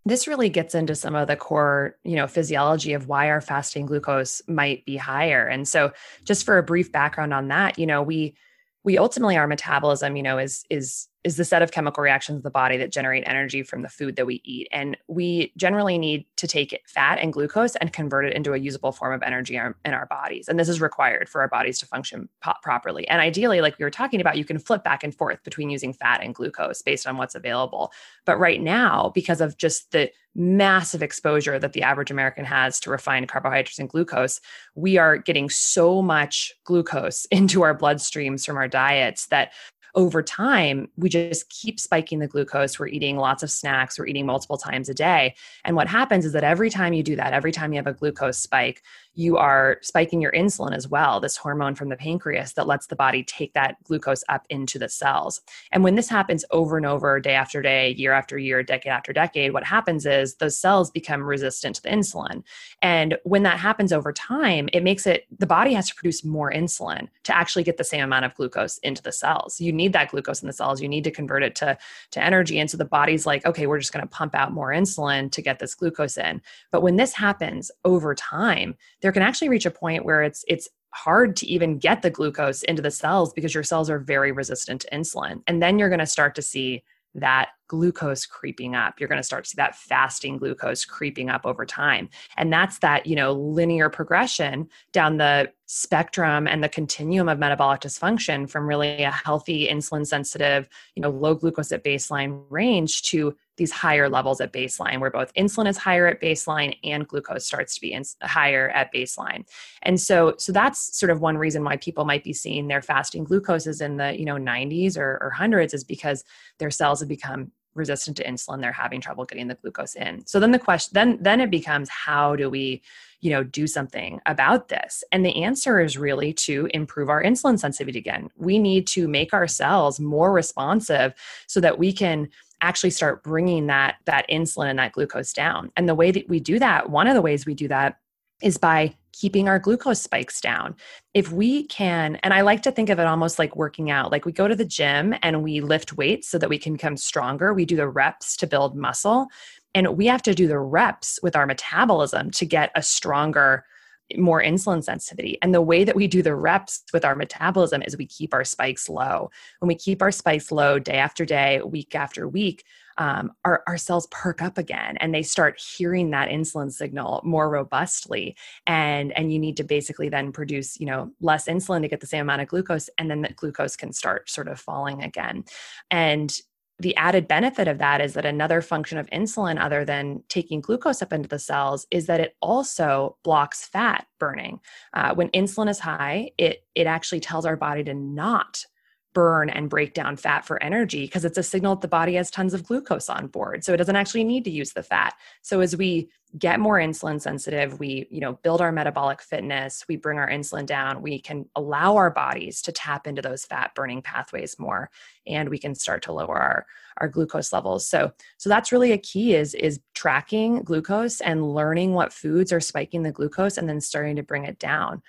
this really gets into some of the core, you know, physiology of why our fasting glucose might be higher. And so just for a brief background on that, you know, we we ultimately our metabolism, you know, is is is the set of chemical reactions in the body that generate energy from the food that we eat. And we generally need to take fat and glucose and convert it into a usable form of energy in our bodies. And this is required for our bodies to function po- properly. And ideally, like we were talking about, you can flip back and forth between using fat and glucose based on what's available. But right now, because of just the massive exposure that the average American has to refined carbohydrates and glucose, we are getting so much glucose into our bloodstreams from our diets that over time, we just keep spiking the glucose. We're eating lots of snacks, we're eating multiple times a day. And what happens is that every time you do that, every time you have a glucose spike, you are spiking your insulin as well, this hormone from the pancreas that lets the body take that glucose up into the cells. And when this happens over and over, day after day, year after year, decade after decade, what happens is those cells become resistant to the insulin. And when that happens over time, it makes it the body has to produce more insulin to actually get the same amount of glucose into the cells. You need that glucose in the cells, you need to convert it to, to energy. And so the body's like, okay, we're just going to pump out more insulin to get this glucose in. But when this happens over time, there can actually reach a point where it's it's hard to even get the glucose into the cells because your cells are very resistant to insulin. And then you're going to start to see that glucose creeping up. You're going to start to see that fasting glucose creeping up over time. And that's that, you know, linear progression down the spectrum and the continuum of metabolic dysfunction from really a healthy insulin sensitive, you know, low glucose at baseline range to these higher levels at baseline where both insulin is higher at baseline and glucose starts to be higher at baseline. And so so that's sort of one reason why people might be seeing their fasting glucoses in the you know 90s or, or hundreds is because their cells have become resistant to insulin. They're having trouble getting the glucose in. So then the question then then it becomes how do we you know do something about this? And the answer is really to improve our insulin sensitivity again. We need to make our cells more responsive so that we can actually start bringing that that insulin and that glucose down and the way that we do that one of the ways we do that is by keeping our glucose spikes down. If we can, and I like to think of it almost like working out, like we go to the gym and we lift weights so that we can become stronger. We do the reps to build muscle. And we have to do the reps with our metabolism to get a stronger more insulin sensitivity. And the way that we do the reps with our metabolism is we keep our spikes low. When we keep our spikes low day after day, week after week, um, our, our cells perk up again and they start hearing that insulin signal more robustly. And, and you need to basically then produce, you know, less insulin to get the same amount of glucose. And then the glucose can start sort of falling again. And the added benefit of that is that another function of insulin, other than taking glucose up into the cells, is that it also blocks fat burning. Uh, when insulin is high, it it actually tells our body to not burn and break down fat for energy because it's a signal that the body has tons of glucose on board so it doesn't actually need to use the fat so as we get more insulin sensitive we you know build our metabolic fitness we bring our insulin down we can allow our bodies to tap into those fat burning pathways more and we can start to lower our our glucose levels. So so that's really a key is is tracking glucose and learning what foods are spiking the glucose and then starting to bring it down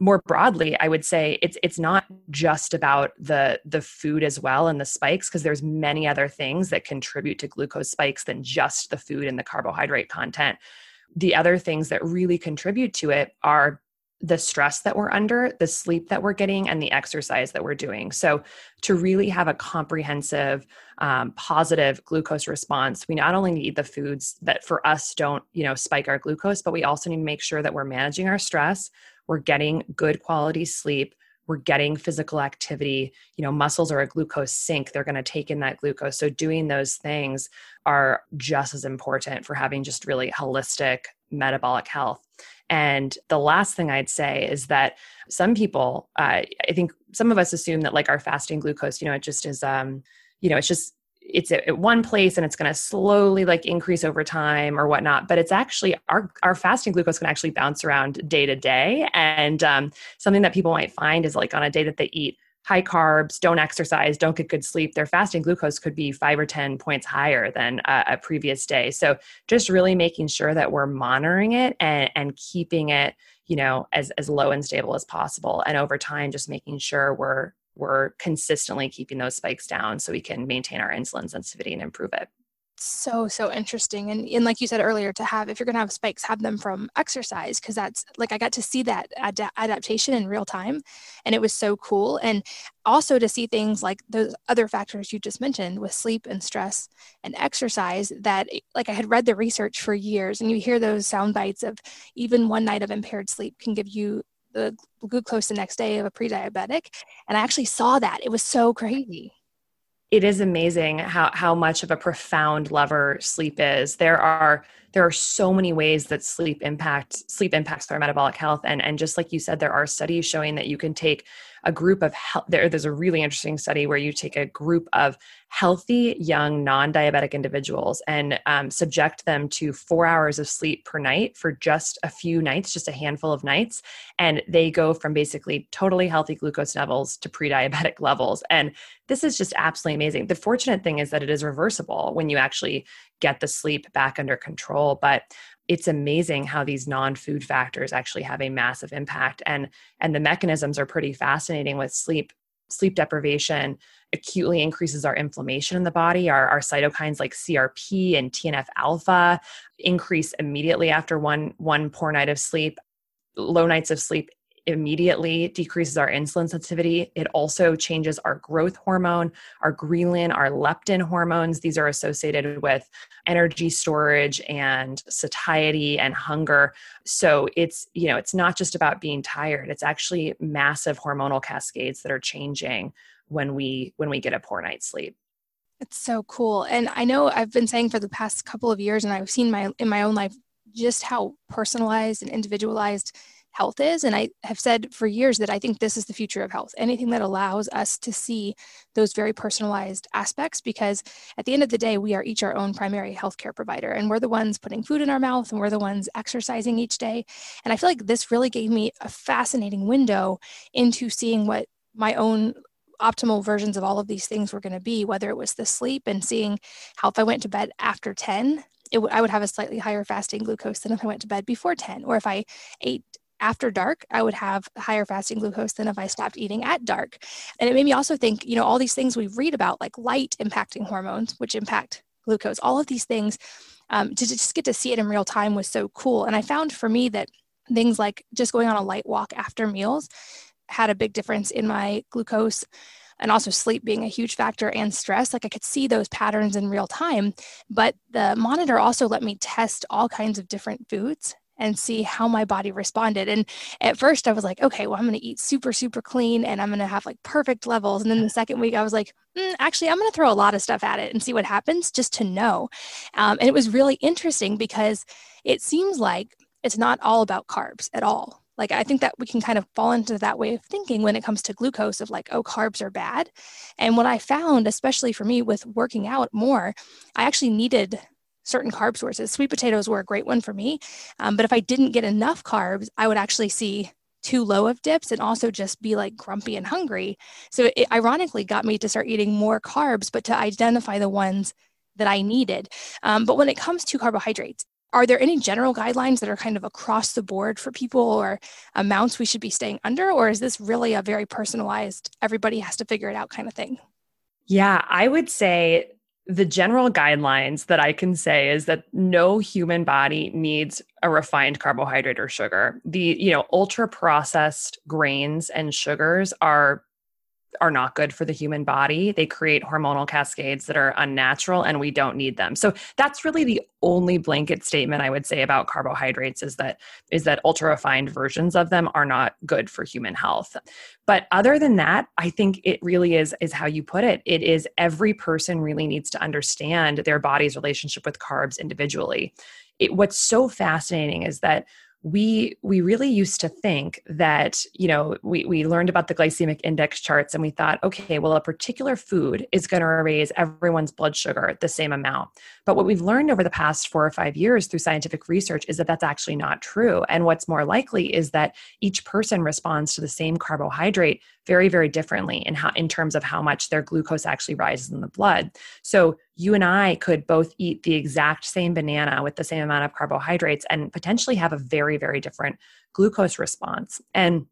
more broadly i would say it's it's not just about the the food as well and the spikes because there's many other things that contribute to glucose spikes than just the food and the carbohydrate content the other things that really contribute to it are the stress that we're under, the sleep that we're getting, and the exercise that we're doing. So, to really have a comprehensive, um, positive glucose response, we not only need the foods that for us don't, you know, spike our glucose, but we also need to make sure that we're managing our stress, we're getting good quality sleep, we're getting physical activity. You know, muscles are a glucose sink, they're going to take in that glucose. So, doing those things are just as important for having just really holistic metabolic health. And the last thing I'd say is that some people, uh, I think some of us assume that like our fasting glucose, you know, it just is, um, you know, it's just it's at one place and it's going to slowly like increase over time or whatnot but it's actually our our fasting glucose can actually bounce around day to day. And um, something that people might find is like on a day that they eat high carbs don't exercise don't get good sleep their fasting glucose could be five or ten points higher than a, a previous day. So just really making sure that we're monitoring it and, and keeping it you know as as low and stable as possible. And over time just making sure we're we're consistently keeping those spikes down so we can maintain our insulin sensitivity and improve it. So so interesting. And, and like you said earlier to have if you're going to have spikes have them from exercise because that's like i got to see that ad- adaptation in real time and it was so cool. And also to see things like those other factors you just mentioned with sleep and stress and exercise that like i had read the research for years and you hear those sound bites of even one night of impaired sleep can give you the glucose the next day of a pre-diabetic and i actually saw that. It was so crazy. It is amazing how how much of a profound lever sleep is. There are there are so many ways that sleep impact sleep impacts our metabolic health. And and just like you said there are studies showing that you can take a group of health there, there's a really interesting study where you take a group of healthy young non-diabetic individuals and um, subject them to four hours of sleep per night for just a few nights just a handful of nights. And they go from basically totally healthy glucose levels to pre-diabetic levels. And this is just absolutely amazing. The fortunate thing is that it is reversible when you actually get the sleep back under control but it's amazing how these non-food factors actually have a massive impact. And and the mechanisms are pretty fascinating with sleep sleep deprivation acutely increases our inflammation in the body. Our, our cytokines like crp and tnf alpha increase immediately after one one poor night of sleep low nights of sleep immediately decreases our insulin sensitivity. It also changes our growth hormone, our ghrelin, our leptin hormones. These are associated with energy storage and satiety and hunger. So it's, you know, it's not just about being tired. It's actually massive hormonal cascades that are changing when we when we get a poor night's sleep. It's so cool. And I know I've been saying for the past couple of years and I've seen my in my own life just how personalized and individualized health is. And I have said for years that I think this is the future of health. Anything that allows us to see those very personalized aspects, because at the end of the day, we are each our own primary healthcare provider. And we're the ones putting food in our mouth and we're the ones exercising each day. And I feel like this really gave me a fascinating window into seeing what my own optimal versions of all of these things were going to be, whether it was the sleep and seeing how if I went to bed after 10, it w- I would have a slightly higher fasting glucose than if I went to bed before 10, or if I ate after dark, I would have higher fasting glucose than if I stopped eating at dark. And it made me also think, you know, all these things we read about, like light impacting hormones, which impact glucose, all of these things um, to just get to see it in real time was so cool. And I found for me that things like just going on a light walk after meals had a big difference in my glucose and also sleep being a huge factor and stress like i could see those patterns in real time but the monitor also let me test all kinds of different foods and see how my body responded. And at first I was like, okay, well, I'm going to eat super, super clean and I'm going to have like perfect levels. And then the second week I was like, mm, actually, I'm going to throw a lot of stuff at it and see what happens just to know. Um, and it was really interesting because it seems like it's not all about carbs at all. Like, I think that we can kind of fall into that way of thinking when it comes to glucose of like, oh, carbs are bad. And what I found, especially for me with working out more, I actually needed certain carb sources. Sweet potatoes were a great one for me. Um, but if I didn't get enough carbs, I would actually see too low of dips and also just be like grumpy and hungry. So it ironically got me to start eating more carbs, but to identify the ones that I needed. Um, but when it comes to carbohydrates, are there any general guidelines that are kind of across the board for people or amounts we should be staying under? Or is this really a very personalized, everybody has to figure it out kind of thing? Yeah, I would say the general guidelines that I can say is that no human body needs a refined carbohydrate or sugar. The, you know, ultra processed grains and sugars are are not good for the human body. They create hormonal cascades that are unnatural and we don't need them. So that's really the only blanket statement I would say about carbohydrates is that is that ultra refined versions of them are not good for human health. But other than that, I think it really is is how you put it. It is every person really needs to understand their body's relationship with carbs individually. It, what's so fascinating is that we we really used to think that you know we, we learned about the glycemic index charts and we thought okay well a particular food is going to raise everyone's blood sugar the same amount. But what we've learned over the past four or five years through scientific research is that that's actually not true. And what's more likely is that each person responds to the same carbohydrate very very differently in how in terms of how much their glucose actually rises in the blood so you and I could both eat the exact same banana with the same amount of carbohydrates and potentially have a very, very different glucose response. And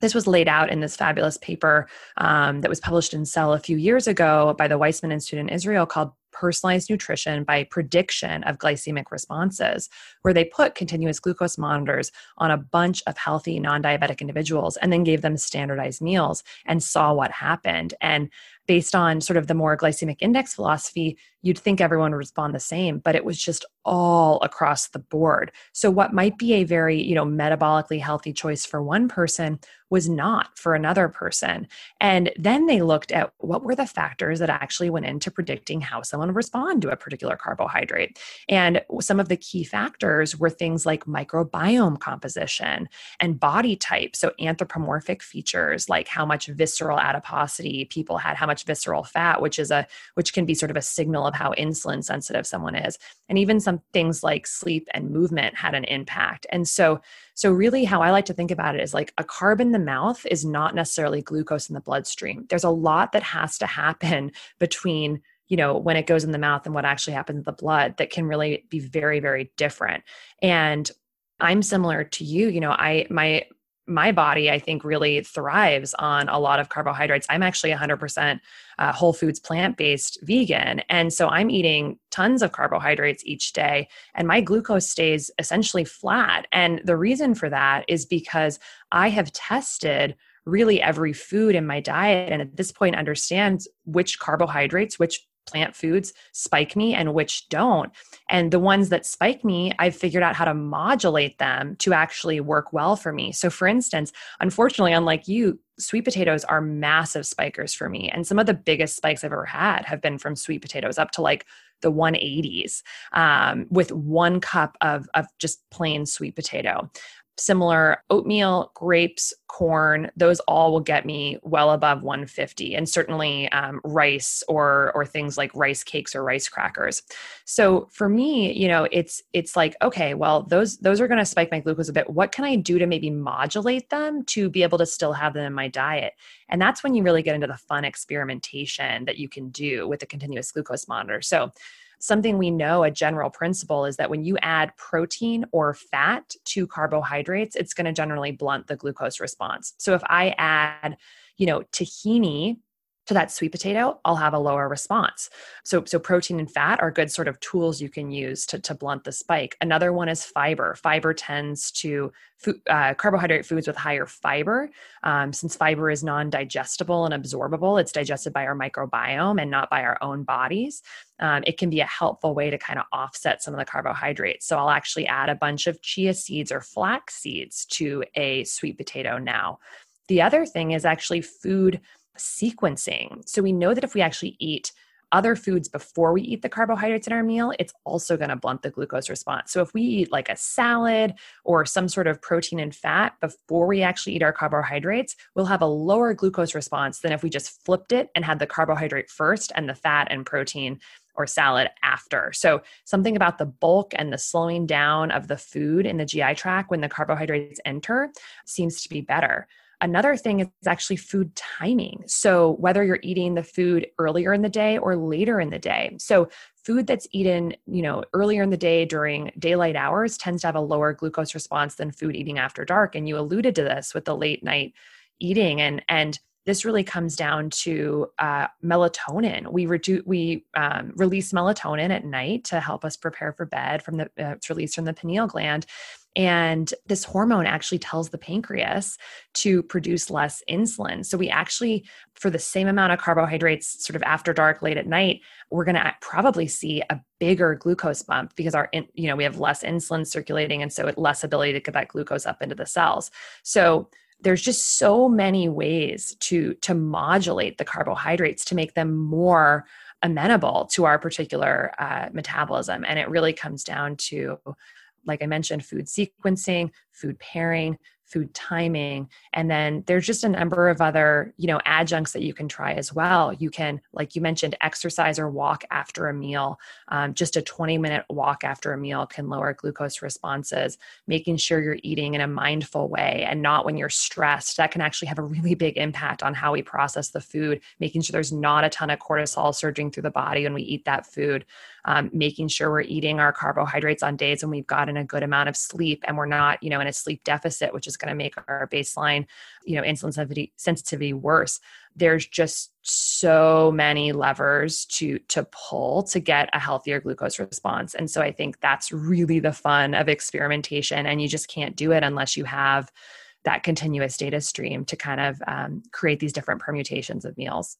this was laid out in this fabulous paper um, that was published in Cell a few years ago by the Weizmann Institute in Israel called Personalized Nutrition by Prediction of Glycemic Responses, where they put continuous glucose monitors on a bunch of healthy non diabetic individuals and then gave them standardized meals and saw what happened. And based on sort of the more glycemic index philosophy, you'd think everyone would respond the same, but it was just all across the board. So what might be a very, you know, metabolically healthy choice for one person was not for another person. And then they looked at what were the factors that actually went into predicting how someone would respond to a particular carbohydrate. And some of the key factors were things like microbiome composition and body type. So anthropomorphic features like how much visceral adiposity people had, how much visceral fat, which is a which can be sort of a signal of how insulin sensitive someone is. And even some things like sleep and movement had an impact. And so so really how I like to think about it is like a carb in the mouth is not necessarily glucose in the bloodstream. There's a lot that has to happen between you know when it goes in the mouth and what actually happens in the blood that can really be very very different and i'm similar to you you know i my my body, I think, really thrives on a lot of carbohydrates. I'm actually 100% uh, whole foods plant based vegan. And so I'm eating tons of carbohydrates each day, and my glucose stays essentially flat. And the reason for that is because I have tested really every food in my diet and at this point understand which carbohydrates which plant foods spike me and which don't. And the ones that spike me, I've figured out how to modulate them to actually work well for me. So, for instance, unfortunately, unlike you, sweet potatoes are massive spikers for me. And some of the biggest spikes I've ever had have been from sweet potatoes up to like the 180s um, with one cup of, of just plain sweet potato similar oatmeal, grapes, corn, those all will get me well above 150 and certainly um, rice or or things like rice cakes or rice crackers. So for me, you know, it's it's like okay, well those those are going to spike my glucose a bit. What can I do to maybe modulate them to be able to still have them in my diet? And that's when you really get into the fun experimentation that you can do with the continuous glucose monitor. So something we know a general principle is that when you add protein or fat to carbohydrates it's going to generally blunt the glucose response. So if i add you know tahini to that sweet potato, I'll have a lower response. So, so protein and fat are good sort of tools you can use to, to blunt the spike. Another one is fiber. Fiber tends to food, uh, carbohydrate foods with higher fiber. Um, since fiber is non-digestible and absorbable, it's digested by our microbiome and not by our own bodies. Um, it can be a helpful way to kind of offset some of the carbohydrates. So I'll actually add a bunch of chia seeds or flax seeds to a sweet potato now. The other thing is actually food sequencing. So we know that if we actually eat other foods before we eat the carbohydrates in our meal, it's also going to blunt the glucose response. So if we eat like a salad or some sort of protein and fat before we actually eat our carbohydrates, we'll have a lower glucose response than if we just flipped it and had the carbohydrate first and the fat and protein or salad after. So, something about the bulk and the slowing down of the food in the GI tract when the carbohydrates enter seems to be better. Another thing is actually food timing. So, whether you're eating the food earlier in the day or later in the day. So, food that's eaten, you know, earlier in the day during daylight hours tends to have a lower glucose response than food eating after dark. And you alluded to this with the late night eating and and this really comes down to uh, melatonin. We reduce, we um, release melatonin at night to help us prepare for bed from the uh, it's released from the pineal gland, and this hormone actually tells the pancreas to produce less insulin. So, we actually, for the same amount of carbohydrates, sort of after dark, late at night, we're going to probably see a bigger glucose bump because our, you know, we have less insulin circulating. And so, less ability to get that glucose up into the cells. So, there's just so many ways to to modulate the carbohydrates to make them more amenable to our particular uh, metabolism and it really comes down to like I mentioned, food sequencing, food pairing, food timing. And then there's just a number of other you know adjuncts that you can try as well. You can like you mentioned exercise or walk after a meal. Um, just a 20 minute walk after a meal can lower glucose responses making sure you're eating in a mindful way and not when you're stressed. That can actually have a really big impact on how we process the food making sure there's not a ton of cortisol surging through the body when we eat that food. Um, making sure we're eating our carbohydrates on days when we've gotten a good amount of sleep and we're not you know in a sleep deficit which is is going to make our baseline, you know, insulin sensitivity, sensitivity worse. There's just so many levers to to pull to get a healthier glucose response. And so I think that's really the fun of experimentation and you just can't do it unless you have that continuous data stream to kind of um, create these different permutations of meals.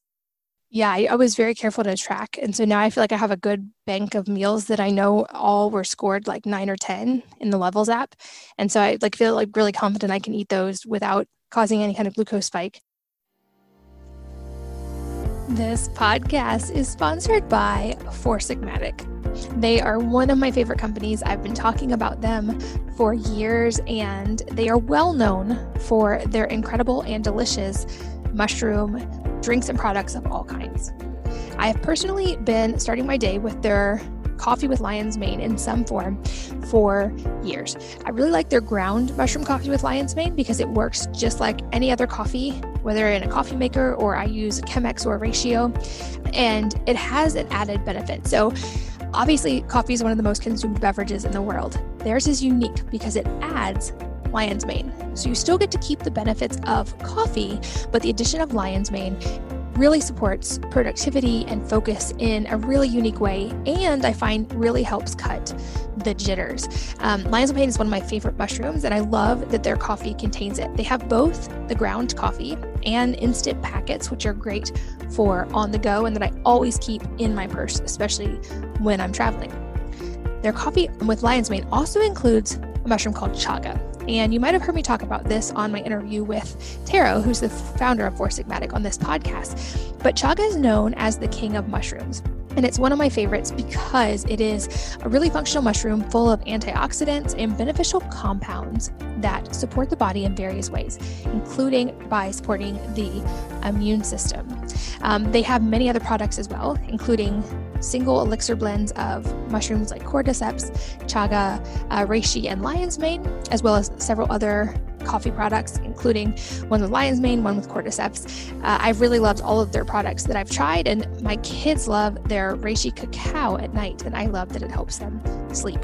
Yeah, I, I, was very careful to track. And so now I feel like I have a good bank of meals that I know all were scored like nine or 10 in the Levels app. And so I like feel like really confident I can eat those without causing any kind of glucose spike. This podcast is sponsored by Four Sigmatic. They are one of my favorite companies. I've been talking about them for years, and they are well known for their incredible and delicious mushroom drinks and products of all kinds. I have personally been starting my day with their coffee with lion's mane in some form for years. I really like their ground mushroom coffee with lion's mane because it works just like any other coffee, whether in a coffee maker or I use Chemex or Ratio, and it has an added benefit. So, obviously, coffee is one of the most consumed beverages in the world. Theirs is unique because it adds lion's mane. So you still get to keep the benefits of coffee, but the addition of lion's mane really supports productivity and focus in a really unique way, and I find really helps cut the jitters. Um, lion's mane is one of my favorite mushrooms, and I love that their coffee contains it. They have both the ground coffee and instant packets, which are great for on the go and that I always keep in my purse, especially when I'm traveling. Their coffee with lion's mane also includes a mushroom called chaga. And you might have heard me talk about this on my interview with Tero, who's the founder of Four Sigmatic on this podcast. But chaga is known as the king of mushrooms. And it's one of my favorites because it is a really functional mushroom full of antioxidants and beneficial compounds that support the body in various ways, including by supporting the immune system. Um, they have many other products as well, including single elixir blends of mushrooms like cordyceps, chaga, uh, reishi, and lion's mane, as well as several other coffee products, including one with lion's mane, one with cordyceps. Uh, I've really loved all of their products that I've tried, and my kids love their reishi cacao at night, and I love that it helps them sleep.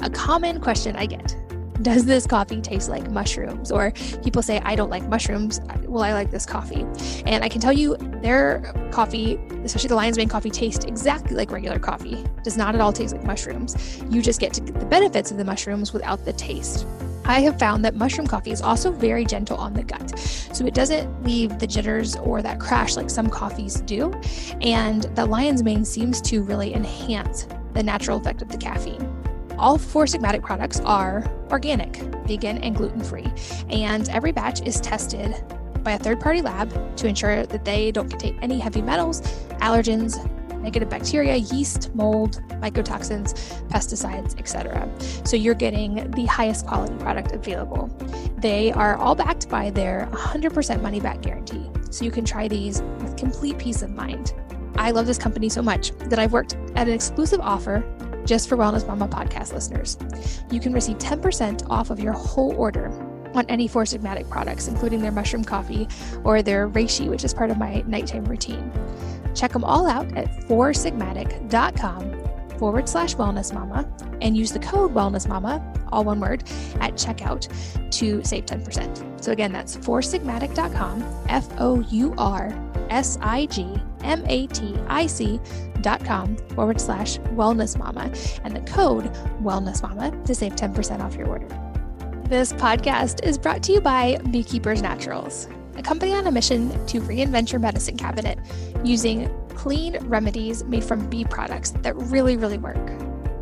A common question I get does this coffee taste like mushrooms? Or people say, I don't like mushrooms. Well, I like this coffee. And I can tell you their coffee, especially the Lion's Mane coffee, tastes exactly like regular coffee. Does not at all taste like mushrooms. You just get to get the benefits of the mushrooms without the taste. I have found that mushroom coffee is also very gentle on the gut. So it doesn't leave the jitters or that crash like some coffees do. And the Lion's Mane seems to really enhance the natural effect of the caffeine. All Four Sigmatic products are organic, vegan, and gluten free, and every batch is tested by a third party lab to ensure that they don't contain any heavy metals, allergens, negative bacteria, yeast, mold, mycotoxins, pesticides, etc. So you're getting the highest quality product available. They are all backed by their 100% money back guarantee. So you can try these with complete peace of mind. I love this company so much that I've worked at an exclusive offer just for Wellness Mama podcast listeners. You can receive 10% off of your whole order on any Four Sigmatic products, including their mushroom coffee or their reishi, which is part of my nighttime routine. Check them all out at foursigmatic.com forward slash wellness mama and use the code wellness mama, all one word, at checkout to save 10%. So again, that's foursigmatic.com, F O U R S I G M A T I C dot com forward slash wellness mama and the code wellness mama to save 10% off your order. This podcast is brought to you by Beekeepers Naturals, a company on a mission to reinvent your medicine cabinet using clean remedies made from bee products that really, really work.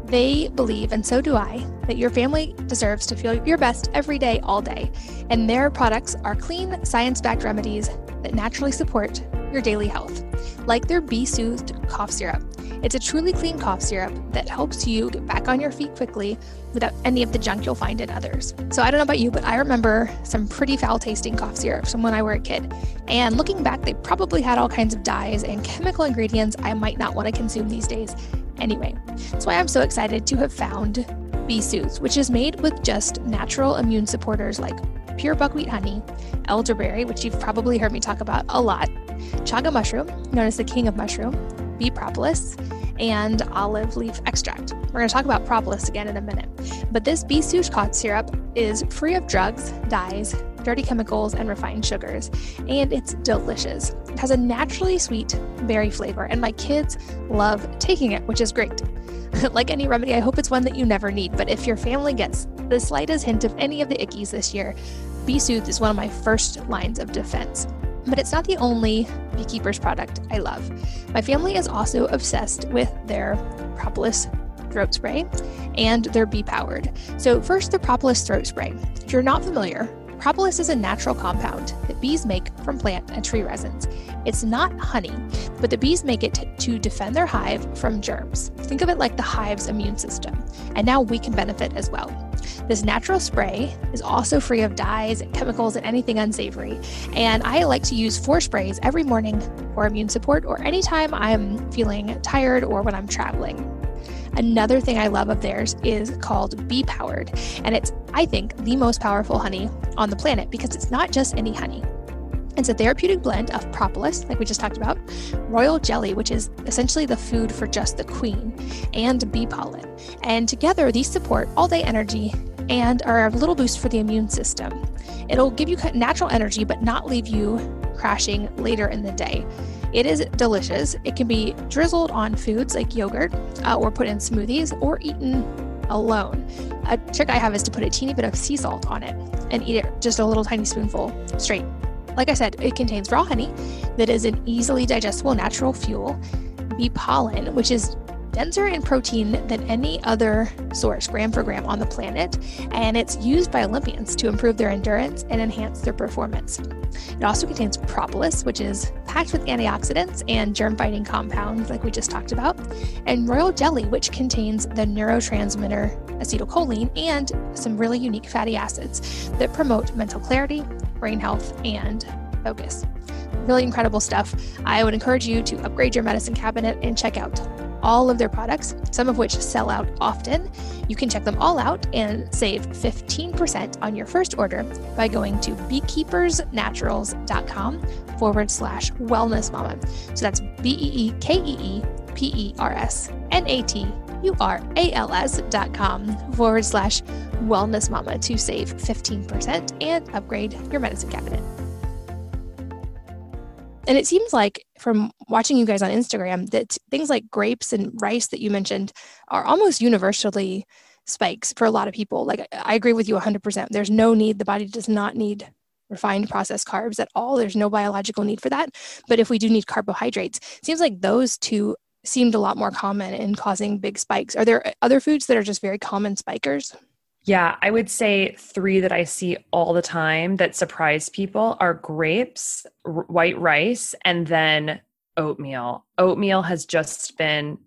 They believe, and so do I, that your family deserves to feel your best every day, all day. And their products are clean, science backed remedies that naturally support your daily health, like their Bee Soothed cough syrup. It's a truly clean cough syrup that helps you get back on your feet quickly without any of the junk you'll find in others. So I don't know about you, but I remember some pretty foul tasting cough syrups from when I were a kid. And looking back, they probably had all kinds of dyes and chemical ingredients I might not want to consume these days. Anyway, that's why I'm so excited to have found Bee Soothes, which is made with just natural immune supporters like pure buckwheat honey, elderberry, which you've probably heard me talk about a lot, chaga mushroom, known as the king of mushroom, bee propolis, and olive leaf extract. We're going to talk about propolis again in a minute. But this bee cough syrup is free of drugs, dyes, dirty chemicals, and refined sugars, and it's delicious. It has a naturally sweet berry flavor, and my kids love taking it, which is great. like any remedy, I hope it's one that you never need, but if your family gets the slightest hint of any of the ickies this year, Bee Soothe is one of my first lines of defense. But it's not the only beekeeper's product I love. My family is also obsessed with their propolis throat spray and their bee powered. So, first, the propolis throat spray. If you're not familiar, propolis is a natural compound that bees make from plant and tree resins. It's not honey, but the bees make it to defend their hive from germs. Think of it like the hive's immune system, and now we can benefit as well. This natural spray is also free of dyes chemicals and anything unsavory, and I like to use four sprays every morning for immune support or anytime I'm feeling tired or when I'm traveling. Another thing I love of theirs is called Bee Powered, and it's, I think, the most powerful honey on the planet because it's not just any honey. It's a therapeutic blend of propolis, like we just talked about, royal jelly, which is essentially the food for just the queen, and bee pollen. And together, these support all day energy and are a little boost for the immune system. It'll give you natural energy, but not leave you crashing later in the day. It is delicious. It can be drizzled on foods like yogurt, uh, or put in smoothies, or eaten alone. A trick I have is to put a teeny bit of sea salt on it and eat it just a little tiny spoonful straight. Like I said, it contains raw honey that is an easily digestible natural fuel, bee pollen, which is denser in protein than any other source, gram for gram, on the planet, and it's used by Olympians to improve their endurance and enhance their performance. It also contains propolis, which is packed with antioxidants and germ fighting compounds, like we just talked about, and royal jelly, which contains the neurotransmitter acetylcholine and some really unique fatty acids that promote mental clarity, brain health, and focus. Really incredible stuff. I would encourage you to upgrade your medicine cabinet and check out all of their products, some of which sell out often. You can check them all out and save 15% on your first order by going to beekeepersnaturals.com forward slash wellness mama. So that's B E E K E E P E R S N A T U R A L S dot com forward slash Wellness Mama to save 15% and upgrade your medicine cabinet. And it seems like from watching you guys on Instagram that things like grapes and rice that you mentioned are almost universally spikes for a lot of people. Like I agree with you 100%. There's no need, the body does not need refined processed carbs at all. There's no biological need for that. But if we do need carbohydrates, seems like those two seemed a lot more common in causing big spikes. Are there other foods that are just very common spikers? Yeah, I would say three that I see all the time that surprise people are grapes, r- white rice, and then oatmeal. Oatmeal has just been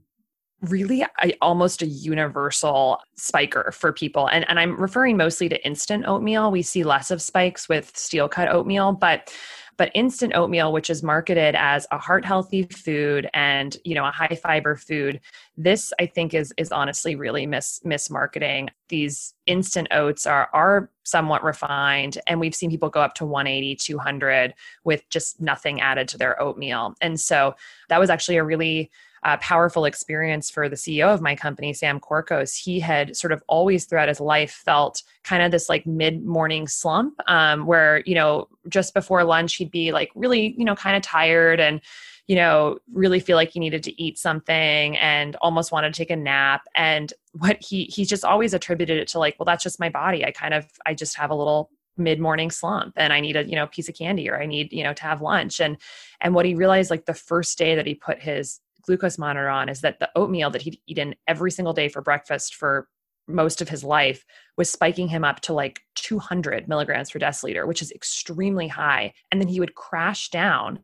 really almost a universal spiker for people. And, and I'm referring mostly to instant oatmeal. We see less of spikes with steel cut oatmeal, but but instant oatmeal which is marketed as a heart healthy food and you know a high fiber food this i think is is honestly really mis mismarketing. These instant oats are are somewhat refined and we've seen people go up to 180 200 with just nothing added to their oatmeal. And so that was actually a really uh, powerful experience for the CEO of my company, Sam Corcos. He had sort of always throughout his life felt kind of this like mid morning slump um, where, you know, just before lunch, he'd be like really, you know, kind of tired and, you know, really feel like he needed to eat something and almost wanted to take a nap. And what he, he's just always attributed it to like, well, that's just my body. I kind of, I just have a little mid-morning slump and i need a you know piece of candy or i need you know to have lunch and and what he realized like the first day that he put his glucose monitor on is that the oatmeal that he'd eaten every single day for breakfast for most of his life was spiking him up to like 200 milligrams per deciliter, which is extremely high. And then he would crash down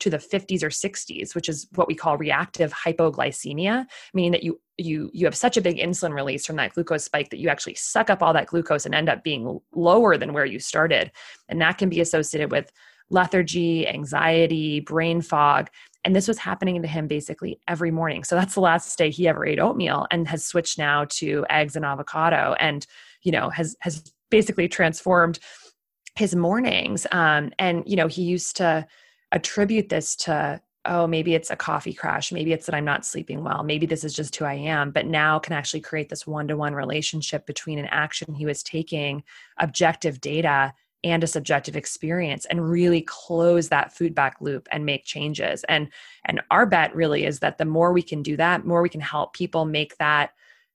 to the 50s or 60s, which is what we call reactive hypoglycemia, meaning that you you you have such a big insulin release from that glucose spike that you actually suck up all that glucose and end up being lower than where you started. And that can be associated with lethargy, anxiety, brain fog. And this was happening to him basically every morning. So that's the last day he ever ate oatmeal and has switched now to eggs and avocado and, you know, has, has basically transformed his mornings. Um, and, you know, he used to attribute this to, oh, maybe it's a coffee crash. Maybe it's that I'm not sleeping well. Maybe this is just who I am. But now can actually create this one to one relationship between an action he was taking, objective data, and a subjective experience and really close that feedback loop and make changes. And and our bet really is that the more we can do that more we can help people make that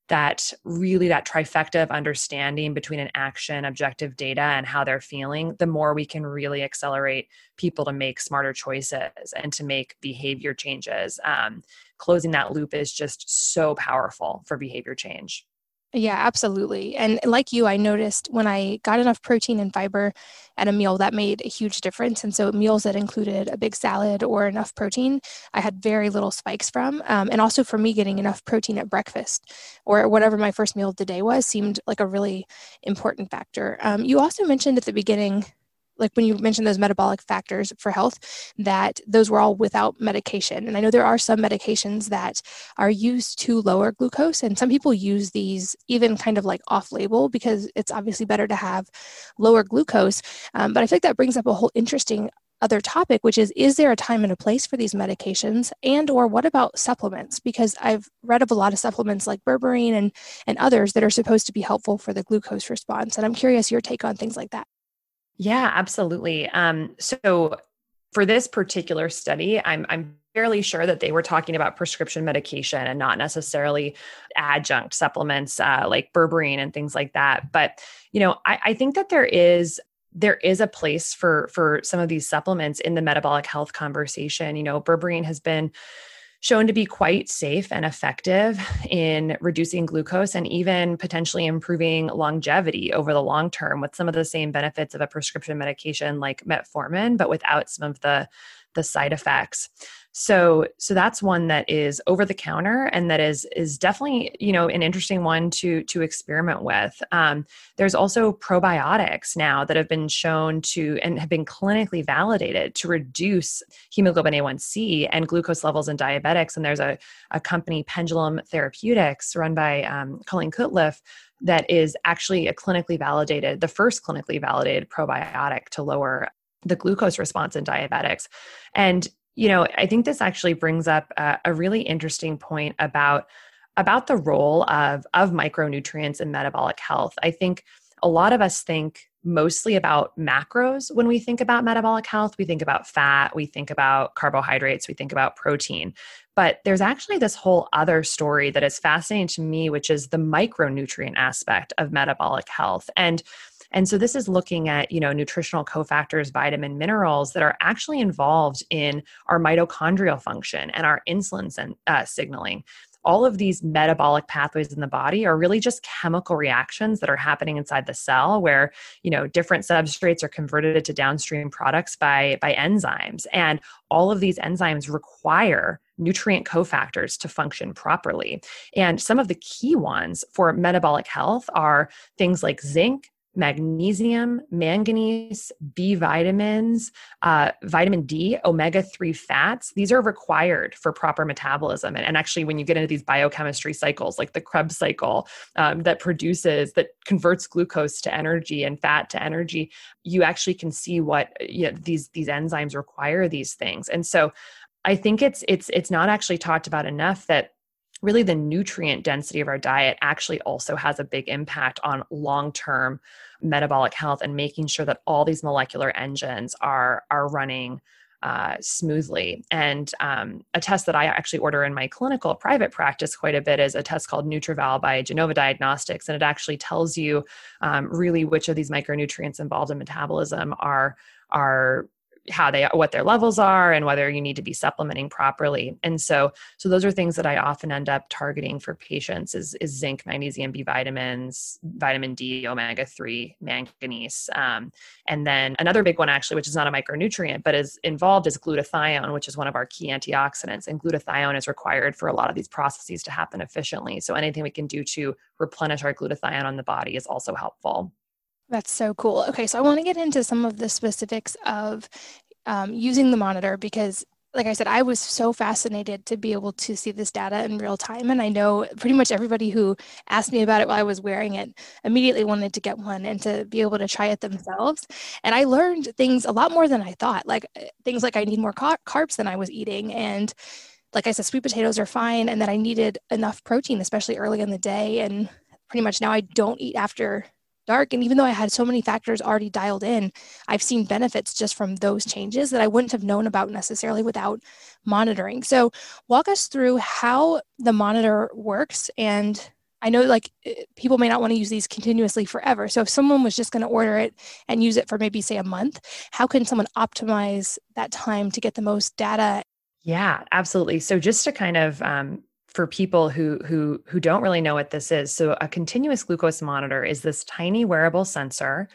that really that trifecta of understanding between an action objective data and how they're feeling the more we can really accelerate people to make smarter choices and to make behavior changes. Um, closing that loop is just so powerful for behavior change yeah, absolutely. And like you, I noticed when I got enough protein and fiber at a meal, that made a huge difference. And so, meals that included a big salad or enough protein, I had very little spikes from. Um, and also, for me, getting enough protein at breakfast or whatever my first meal of the day was seemed like a really important factor. Um, you also mentioned at the beginning like when you mentioned those metabolic factors for health, that those were all without medication. And I know there are some medications that are used to lower glucose, and some people use these even kind of like off label because it's obviously better to have lower glucose. Um, but I think that brings up a whole interesting other topic which is is there a time and a place for these medications and or what about supplements because i've read of a lot of supplements like berberine and and others that are supposed to be helpful for the glucose response and i'm curious your take on things like that yeah, absolutely. Um, so for this particular study, I'm I'm fairly sure that they were talking about prescription medication and not necessarily adjunct supplements uh, like berberine and things like that. But you know, I, I think that there is there is a place for for some of these supplements in the metabolic health conversation. You know, berberine has been shown to be quite safe and effective in reducing glucose and even potentially improving longevity over the long term with some of the same benefits of a prescription medication like metformin, but without some of the the side effects so so that's one that is over the counter and that is is definitely you know an interesting one to to experiment with. Um, there's also probiotics now that have been shown to and have been clinically validated to reduce hemoglobin a1c and glucose levels in diabetics. And there's a, a company pendulum therapeutics run by um, colleen Cutcliffe that is actually a clinically validated the first clinically validated probiotic to lower the glucose response in diabetics. And you know, I think this actually brings up a, really interesting point about about the role of, of micronutrients in metabolic health. I think a lot of us think mostly about macros when we think about metabolic health. We think about fat, we think about carbohydrates, we think about protein. But there's actually this whole other story that is fascinating to me, which is the micronutrient aspect of metabolic health. And and so this is looking at, you know, nutritional cofactors, vitamin minerals that are actually involved in our mitochondrial function and our insulin uh, signaling. All of these metabolic pathways in the body are really just chemical reactions that are happening inside the cell where you know different substrates are converted to downstream products by by enzymes. And all of these enzymes require nutrient cofactors to function properly. And some of the key ones for metabolic health are things like zinc magnesium, manganese, B vitamins, uh, vitamin D, omega 3 fats. These are required for proper metabolism. And, and, actually, when you get into these biochemistry cycles, like the Krebs cycle um, that produces, that converts glucose to energy and fat to energy, you actually can see what you know, these, these enzymes require these things. And so I think it's it's it's not actually talked about enough that really the nutrient density of our diet actually also has a big impact on long term metabolic health and making sure that all these molecular engines are are running uh, smoothly. And um, a test that I actually order in my clinical private practice quite a bit is a test called NutrEval by Genova Diagnostics, and it actually tells you um, really which of these micronutrients involved in metabolism are are how they what their levels are and whether you need to be supplementing properly. And so so those are things that i often end up targeting for patients is, is zinc magnesium b vitamins vitamin d omega-3 manganese. Um, and then another big one actually which is not a micronutrient but is involved is glutathione which is one of our key antioxidants. And glutathione is required for a lot of these processes to happen efficiently. So anything we can do to replenish our glutathione on the body is also helpful that's so cool. Okay, so I want to get into some of the specifics of um, using the monitor because, like I said, I was so fascinated to be able to see this data in real time. And I know pretty much everybody who asked me about it while I was wearing it immediately wanted to get one and to be able to try it themselves. And I learned things a lot more than I thought, like uh, things like I need more car- carbs than I was eating. And like I said, sweet potatoes are fine, and that I needed enough protein, especially early in the day. And pretty much now I don't eat after dark. And even though I had so many factors already dialed in, I've seen benefits just from those changes that I wouldn't have known about necessarily without monitoring. So, walk us through how the monitor works. And I know like eh, people may not want to use these continuously forever. So, if someone was just going to order it and use it for maybe, say, a month, how can someone optimize that time to get the most data? Yeah, absolutely. So, just to kind of um, for people who who who don't really know what this is. So a continuous glucose monitor is this tiny wearable sensor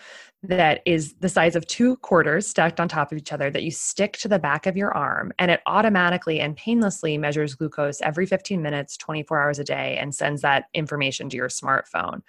that is the size of two quarters stacked on top of each other that you stick to the back of your arm and it automatically and painlessly measures glucose every 15 minutes 24 hours a day and sends that information to your smartphone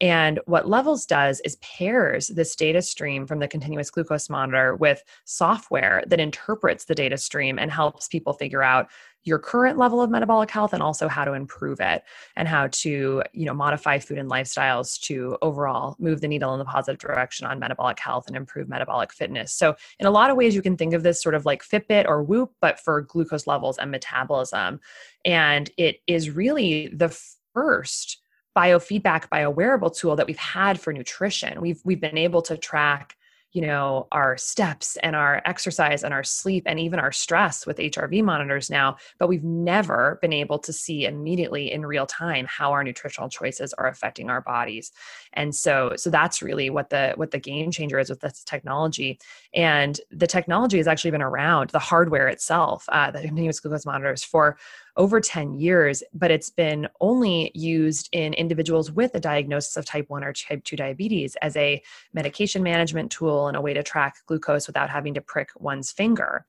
and what Levels does is pairs this data stream from the continuous glucose monitor with software that interprets the data stream and helps people figure out your current level of metabolic health and also how to improve it and how to you know modify food and lifestyles to overall move the needle in the positive direction on metabolic health and improve metabolic fitness. So in a lot of ways you can think of this sort of like fitbit or whoop but for glucose levels and metabolism. And it is really the first biofeedback biowearable tool that we've had for nutrition. We've we've been able to track you know our steps and our exercise and our sleep and even our stress with hrv monitors now but we've never been able to see immediately in real time how our nutritional choices are affecting our bodies. And so so that's really what the what the game changer is with this technology. And the technology has actually been around the hardware itself uh, the continuous glucose monitors for over 10 years, but it's been only used in individuals with a diagnosis of type 1 or type 2 diabetes as a medication management tool and a way to track glucose without having to prick one's finger.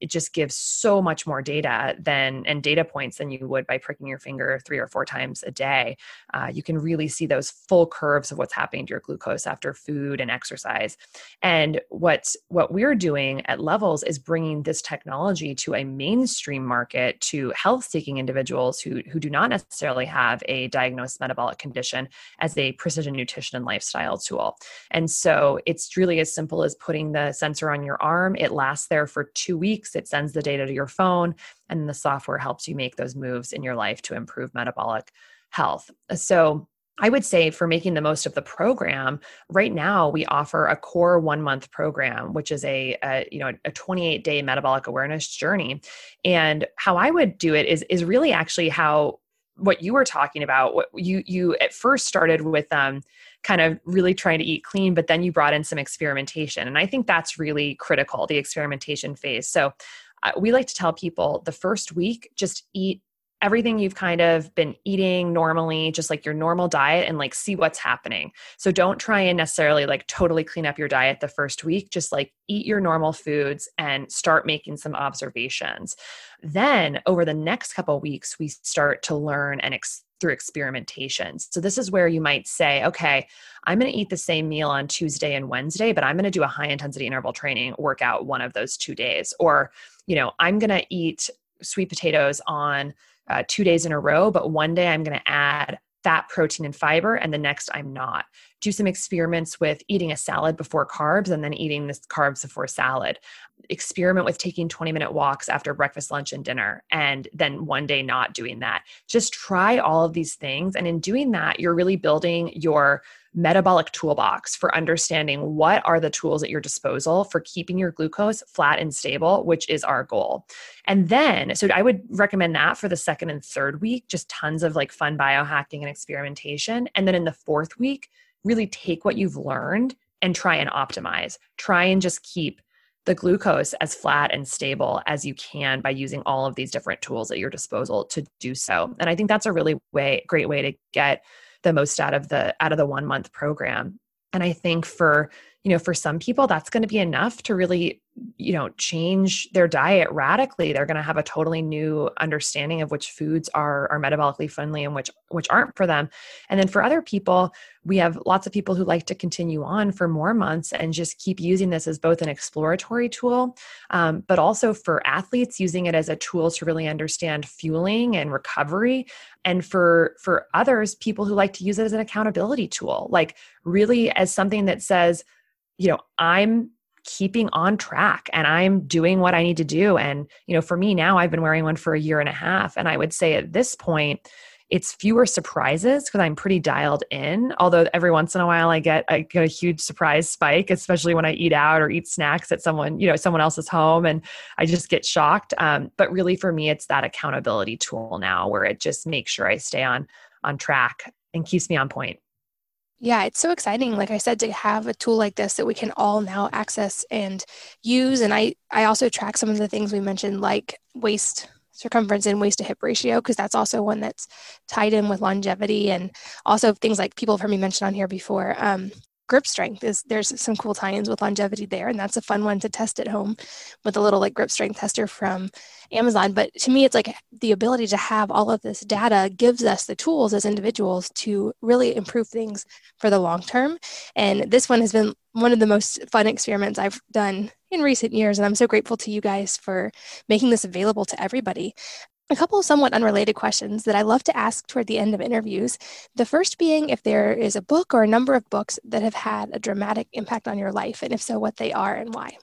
It just gives so much more data than and data points than you would by pricking your finger three or four times a day. Uh, you can really see those full curves of what's happening to your glucose after food and exercise. And what what we're doing at Levels is bringing this technology to a mainstream market to health seeking individuals who, who do not necessarily have a diagnosed metabolic condition as a precision nutrition and lifestyle tool. And so it's really as simple as putting the sensor on your arm. It lasts there for two weeks, it sends the data to your phone, and the software helps you make those moves in your life to improve metabolic health. So I would say for making the most of the program, right now we offer a core one month program, which is a, a, you know a 28 day metabolic awareness journey. And how I would do it is is really actually how what you were talking about. What you you at first started with um kind of really trying to eat clean, but then you brought in some experimentation, and I think that's really critical the experimentation phase. So uh, we like to tell people the first week just eat everything you've kind of been eating normally, just like your normal diet, and like see what's happening. So don't try and necessarily like totally clean up your diet the first week. Just like eat your normal foods and start making some observations. Then over the next couple weeks, we start to learn and ex- through experimentation. So this is where you might say, okay, I'm going to eat the same meal on Tuesday and Wednesday, but I'm going to do a high intensity interval training workout one of those two days. Or, you know, I'm going to eat sweet potatoes on uh, two days in a row, but one day I'm going to add fat, protein, and fiber, and the next I'm not. Do some experiments with eating a salad before carbs and then eating the carbs before salad. Experiment with taking 20 minute walks after breakfast, lunch, and dinner, and then one day not doing that. Just try all of these things. And in doing that, you're really building your metabolic toolbox for understanding what are the tools at your disposal for keeping your glucose flat and stable, which is our goal. And then, so I would recommend that for the second and third week, just tons of like fun biohacking and experimentation. And then in the fourth week, really take what you've learned and try and optimize. Try and just keep the glucose as flat and stable as you can by using all of these different tools at your disposal to do so. And I think that's a really way great way to get the most out of the out of the one month program. And i think for you know for some people that's going to be enough to really you know change their diet radically. They're going to have a totally new understanding of which foods are are metabolically friendly and which which aren't for them. And then for other people we have lots of people who like to continue on for more months and just keep using this as both an exploratory tool um, but also for athletes using it as a tool to really understand fueling and recovery. And for for others people who like to use it as an accountability tool like really as something that says you know i'm keeping on track and I'm doing what I need to do. And, you know, for me now, I've been wearing one for a year and a half. And I would say at this point, it's fewer surprises because I'm pretty dialed in. Although every once in a while I get I get a huge surprise spike, especially when I eat out or eat snacks at someone you know someone else's home, and I just get shocked. Um, but really, for me, it's that accountability tool now where it just makes sure I stay on on track and keeps me on point. Yeah, it's so exciting. Like I said, to have a tool like this that we can all now access and use. And I, I also track some of the things we mentioned, like waist circumference and waist to hip ratio, because that's also one that's tied in with longevity and also things like people have heard me mention on here before. Um, grip strength is there's some cool tie-ins with longevity there and that's a fun one to test at home with a little like grip strength tester from amazon. But to me it's like the ability to have all of this data gives us the tools as individuals to really improve things for the long term. And this one has been one of the most fun experiments i've done in recent years and i'm so grateful to you guys for making this available to everybody a couple of somewhat unrelated questions that I love to ask toward the end of interviews. The first being if there is a book or a number of books that have had a dramatic impact on your life, and if so, what they are and why.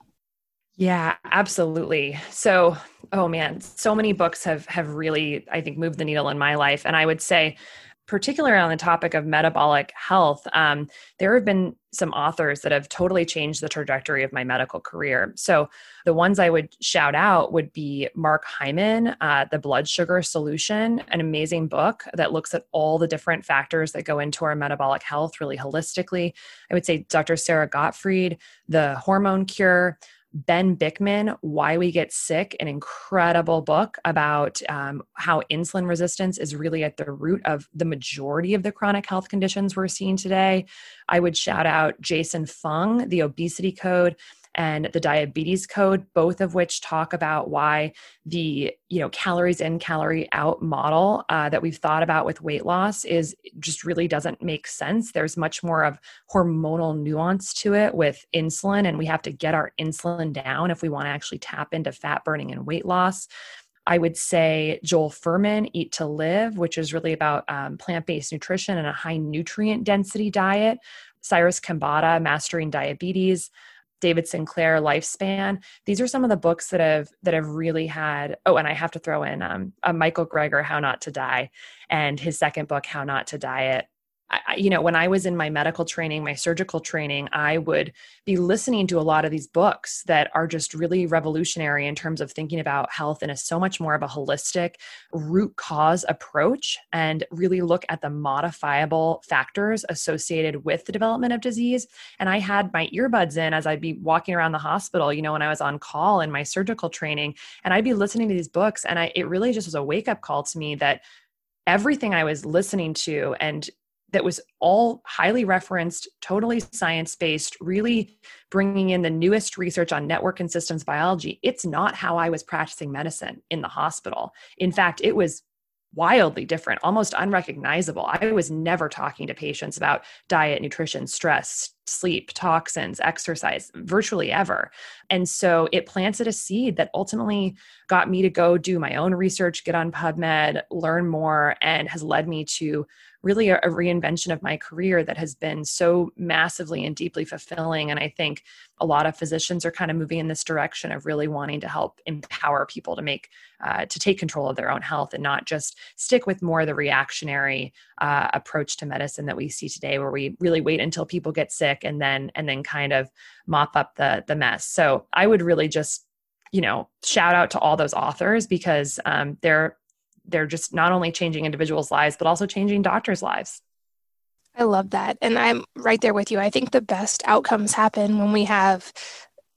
Yeah, absolutely. So, oh man, so many books have have really I think moved the needle in my life and I would say particularly on the topic of metabolic health, um, there have been some authors that have totally changed the trajectory of my medical career. So, the ones I would shout out would be Mark Hyman, uh, The Blood Sugar Solution, an amazing book that looks at all the different factors that go into our metabolic health really holistically. I would say Dr. Sara Gottfried, The Hormone Cure. Ben Bikman, Why We Get Sick, an incredible book about um, how insulin resistance is really at the root of the majority of the chronic health conditions we're seeing today. I would shout out Jason Fung, The Obesity Code and the diabetes code both of which talk about why the you know calories in calorie out model uh, that we've thought about with weight loss is just really doesn't make sense there's much more of hormonal nuance to it with insulin and we have to get our insulin down if we want to actually tap into fat burning and weight loss I would say Joel Fuhrman, Eat to Live, which is really about um, plant based nutrition and a high nutrient density diet. Cyrus Khambatta, Mastering Diabetes. David Sinclair Lifespan. These are some of the books that have that have really had. Oh, and I have to throw in um, Michael Greger, How Not to Die, and his second book, How Not to Diet. You know, when I was in my medical training, my surgical training, I would be listening to a lot of these books that are just really revolutionary in terms of thinking about health in a so much more of a holistic root cause approach and really look at the modifiable factors associated with the development of disease. And I had my earbuds in as I'd be walking around the hospital, you know, when I was on call in my surgical training, and I'd be listening to these books. And I, it really just was a wake up call to me that everything I was listening to and that was all highly referenced, totally science based, really bringing in the newest research on network and systems biology. It's not how I was practicing medicine in the hospital. In fact, it was wildly different, almost unrecognizable. I was never talking to patients about diet, nutrition, stress, sleep, toxins, exercise, virtually ever. And so it planted a seed that ultimately got me to go do my own research, get on PubMed, learn more, and has led me to really a, a, reinvention of my career that has been so massively and deeply fulfilling. And I think a lot of physicians are kind of moving in this direction of really wanting to help empower people to make, uh, to take control of their own health and not just stick with more of the reactionary uh, approach to medicine that we see today, where we really wait until people get sick and then and then kind of mop up the the mess. So I would really just you know shout out to all those authors because um, they're they're just not only changing individuals' lives, but also changing doctors' lives. I love that. And I'm right there with you. I think the best outcomes happen when we have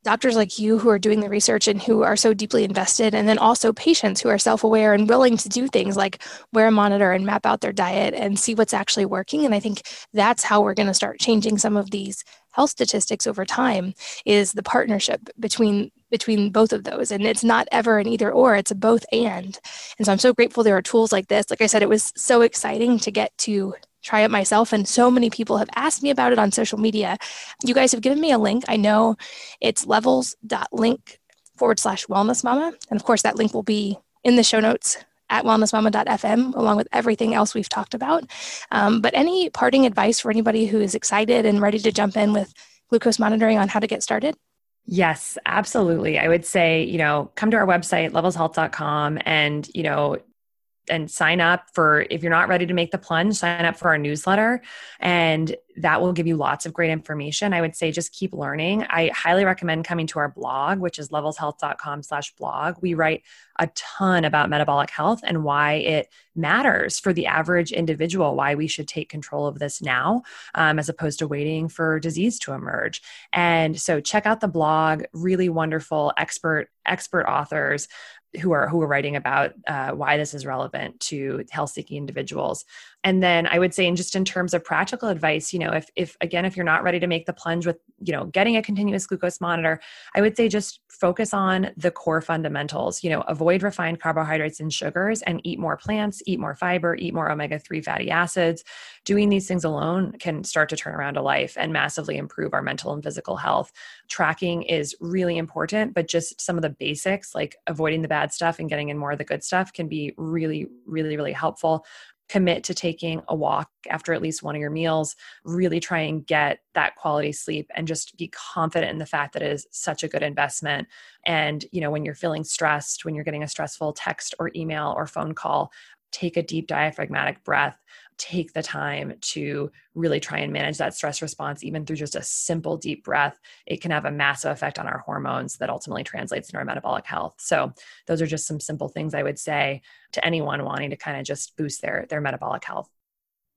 doctors like you who are doing the research and who are so deeply invested, and then also patients who are self aware and willing to do things like wear a monitor and map out their diet and see what's actually working. And I think that's how we're going to start changing some of these health statistics over time is the partnership between between both of those and it's not ever an either or it's a both and. And so i'm so grateful there are tools like this. Like i said it was so exciting to get to try it myself and so many people have asked me about it on social media. You guys have given me a link. I know it's levels.link forward slash wellness mama. And of course that link will be in the show notes at wellnessmama.fm, along with everything else we've talked about. Um, but any parting advice for anybody who is excited and ready to jump in with glucose monitoring on how to get started? Yes, absolutely. I would say, you know, come to our website, levelshealth.com, and, you know, and sign up for if you're not ready to make the plunge sign up for our newsletter and that will give you lots of great information. I would say just keep learning. I highly recommend coming to our blog which is levelshealth.com slash blog. We write a ton about metabolic health and why it matters for the average individual why we should take control of this now um, as opposed to waiting for disease to emerge. And so check out the blog really wonderful expert expert authors who are who are writing about uh, why this is relevant to health seeking individuals and then i would say in just in terms of practical advice you know if if again if you're not ready to make the plunge with you know getting a continuous glucose monitor i would say just focus on the core fundamentals you know avoid refined carbohydrates and sugars and eat more plants eat more fiber eat more omega-3 fatty acids. Doing these things alone can start to turn around a life and massively improve our mental and physical health. Tracking is really important but just some of the basics like avoiding the bad stuff and getting in more of the good stuff can be really really really helpful commit to taking a walk after at least one of your meals really try and get that quality sleep and just be confident in the fact that it is such a good investment. And you know when you're feeling stressed when you're getting a stressful text or email or phone call take a deep diaphragmatic breath take the time to really try and manage that stress response, even through just a simple deep breath, it can have a massive effect on our hormones that ultimately translates into our metabolic health. So, those are just some simple things I would say to anyone wanting to kind of just boost their, their metabolic health.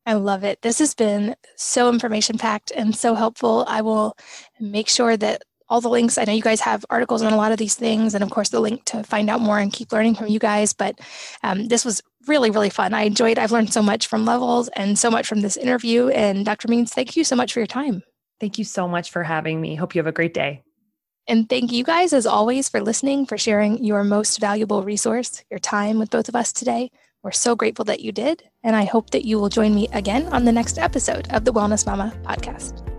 I love it. This has been so information packed and so helpful. I will make sure that all the links. I know you guys have articles on a lot of these things, and of course, the link to find out more and keep learning from you guys. But um, this was really, really fun. I enjoyed. I've learned so much from Levels and so much from this interview. And Dr. Means, thank you so much for your time. Thank you so much for having me. Hope you have a great day. And thank you guys, as always, for listening, for sharing your most valuable resource, your time with both of us today. We're so grateful that you did. And I hope that you will join me again on the next episode of the Wellness Mama podcast.